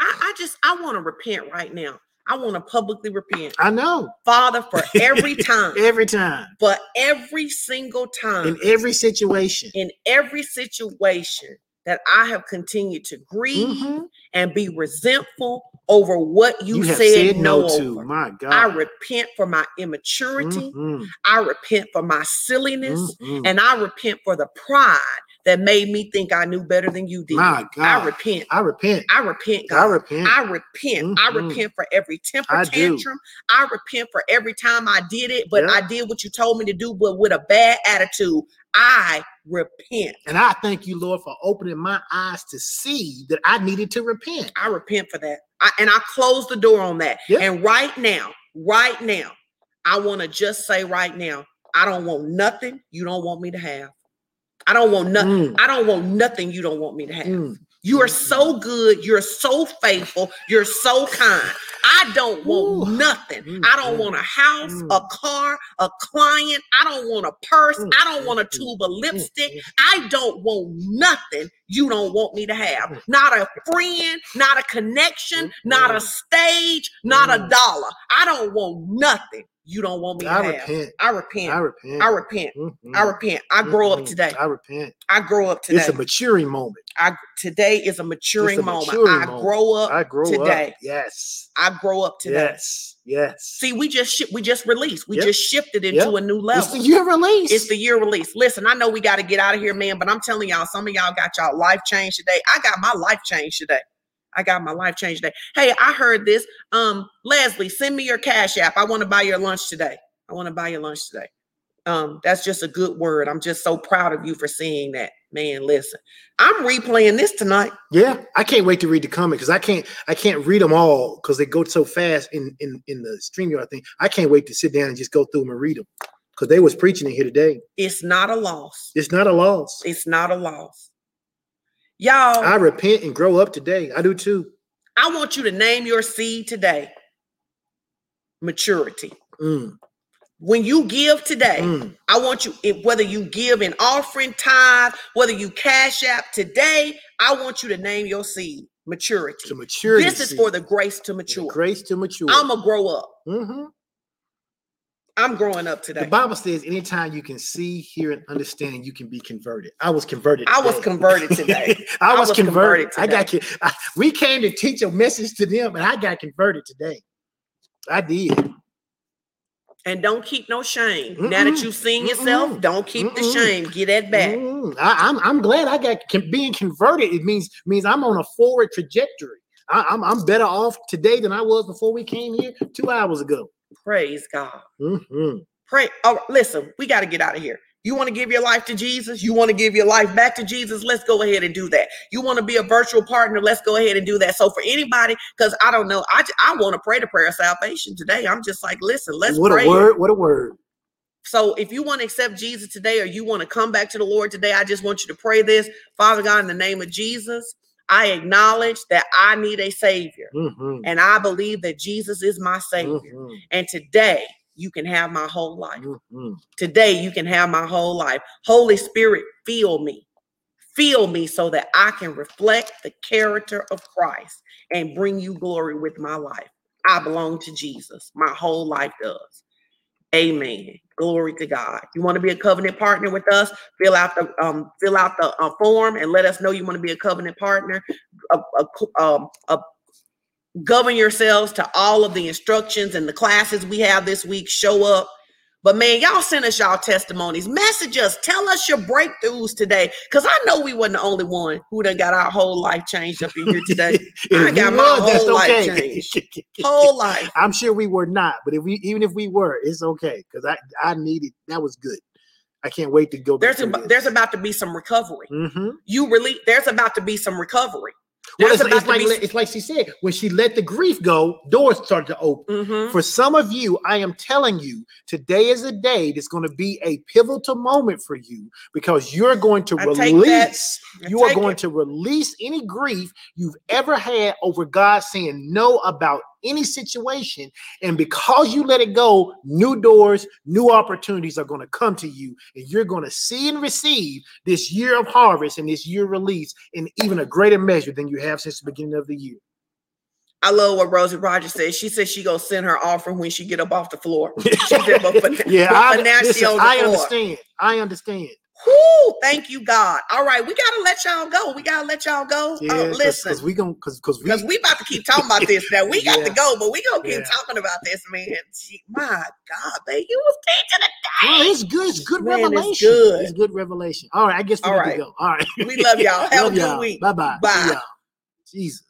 I, I just I want to repent right now. I want to publicly repent, I know Father, for every time, every time, for every single time, in every situation. in every situation that I have continued to grieve Mhm. and be resentful over what you, You said, said no, no to. over. My God. I repent for my immaturity. Mhm, I repent for my silliness. mhm. And I repent for the pride that made me think I knew better than you did. My I repent. I repent. I repent, I God. repent. I repent. I Mhm. repent for every temper I tantrum. I repent for every time I did it, but. I did what you told me to do, but with a bad attitude. I repent. And I thank you, Lord, for opening my eyes to see that I needed to repent. I repent for that. I, and I close the door on that. Yeah. And right now, right now, I want to just say right now, I don't want nothing you don't want me to have. I don't want nothing. Mm, I don't want nothing you don't want me to have. mm. You are so good. You're so faithful. You're so kind. I don't want Ooh. nothing. Mm, I don't mm, want a house, mm. a car, a client. I don't want a purse. Mm, I don't want a mm, tube of lipstick. mm. I don't want nothing you don't want me to have. Not a friend, not a connection, not a stage, not a dollar. I don't want nothing you don't want me to I have. repent. I repent. I repent. I repent. Mhm. I repent. I grow up Mhm. today. I repent. I grow up today. It's a maturing moment. I today is a maturing a moment. maturing I moment. grow up. I grow today. up. Yes. I grow up today. Yes. Yes. See, we just shi- we just released. We Yep. just shifted into Yep. a new level. it's the year release. It's the year release. Listen, I know we got to get out of here, man, but I'm telling y'all, some of y'all got y'all life changed today. I got my life changed today. I got my life changed today. Hey, I heard this. Um, Leslie, send me your cash app. I want to buy your lunch today. I want to buy your lunch today. Um, that's just a good word. I'm just so proud of you for seeing that. Man, listen. I'm replaying this tonight. Yeah, I can't wait to read the comment because I can't I can't read them all because they go so fast in in in the StreamYard thing. I can't wait to sit down and just go through them and read them because they was preaching it here today. It's not a loss. It's not a loss. It's not a loss. Y'all, I repent and grow up today. I do too. I want you to name your seed today. Maturity. Mm, When you give today, mm. I want you, if, whether you give an offering tithe, whether you cash app today, I want you to name your seed maturity. To maturity. This is seed. for the grace to The mature. grace to mature. I'm going to grow up. Mhm. I'm growing up today. The. Bible says, anytime you can see, hear, and understand, you can be converted. I was converted. I was converted today. I, I was, was converted. converted I got. con- I- we came to teach a message to them, and I got converted today. I did. And don't keep no shame. Now that you've seen yourself, Mm-mm. don't keep the Mm-mm. shame. Get that back. I, am I'm glad I got con- being converted. It means means I'm on a forward trajectory. I, I'm I'm better off today than I was before we came here two hours ago. Praise God. Mhm. Pray. Oh, listen, we got to get out of here. You want to give your life to Jesus? You want to give your life back to Jesus? Let's go ahead and do that. You want to be a virtual partner? Let's go ahead and do that. So for anybody, because I don't know, I, I want to pray the prayer of salvation today. I'm just like, listen, let's What pray. a word! What a word! So if you want to accept Jesus today or you want to come back to the Lord today, I just want you to pray this. Father God, in the name of Jesus, I acknowledge that I need a savior. Mhm. And I believe that Jesus is my savior. Mhm. And today you can have my whole life. Mhm. Today, you can have my whole life. Holy Spirit, fill me. Fill me so that I can reflect the character of Christ and bring you glory with my life. I belong to Jesus. My whole life does. Amen. Glory to God. You want to be a covenant partner with us? Fill out the um, fill out the uh, form and let us know you want to be a covenant partner. A, a, um, a govern yourselves to all of the instructions and the classes we have this week. Show up. But man, y'all send us y'all testimonies. Message us. Tell us your breakthroughs today. Because I know we wasn't the only one who done got our whole life changed up in here today. I got my was, whole life okay. whole life. I'm sure we were not, but if we even if we were, it's okay because I I needed that was good. I can't wait to go. There's a, there's about to be some recovery. hmm You really there's about to be some recovery. Well, it's, it's like be- it's like she said when she let the grief go, doors started to open. Mhm. For some of you, I am telling you, today is a day that's going to be a pivotal moment for you because you're going to I release. You are going it. to release any grief you've ever had over God saying no about any situation. And because you let it go, new doors, new opportunities are going to come to you. And you're going to see and receive this year of harvest and this year release in even a greater measure than you have since the beginning of the year. I love what Rosie Rogers said. She said she gonna send her offering when she get up off the floor. She said, but for, yeah, but I, for now she listen, I understand. I understand. Whoo, thank you, God. All right, we gotta let y'all go. We gotta let y'all go. Yeah, uh, because listen, we gonna because because we because we about to keep talking about this. Now we got Yeah. to go, but we gonna keep Yeah. talking about this, man. Gee, my God, man, you was teaching Oh, it's good. It's good Man, it's revelation. good. It's good revelation. All right, I guess we All right. go. All right. We love y'all. Have a good y'all. week. Bye bye. Bye. Jesus.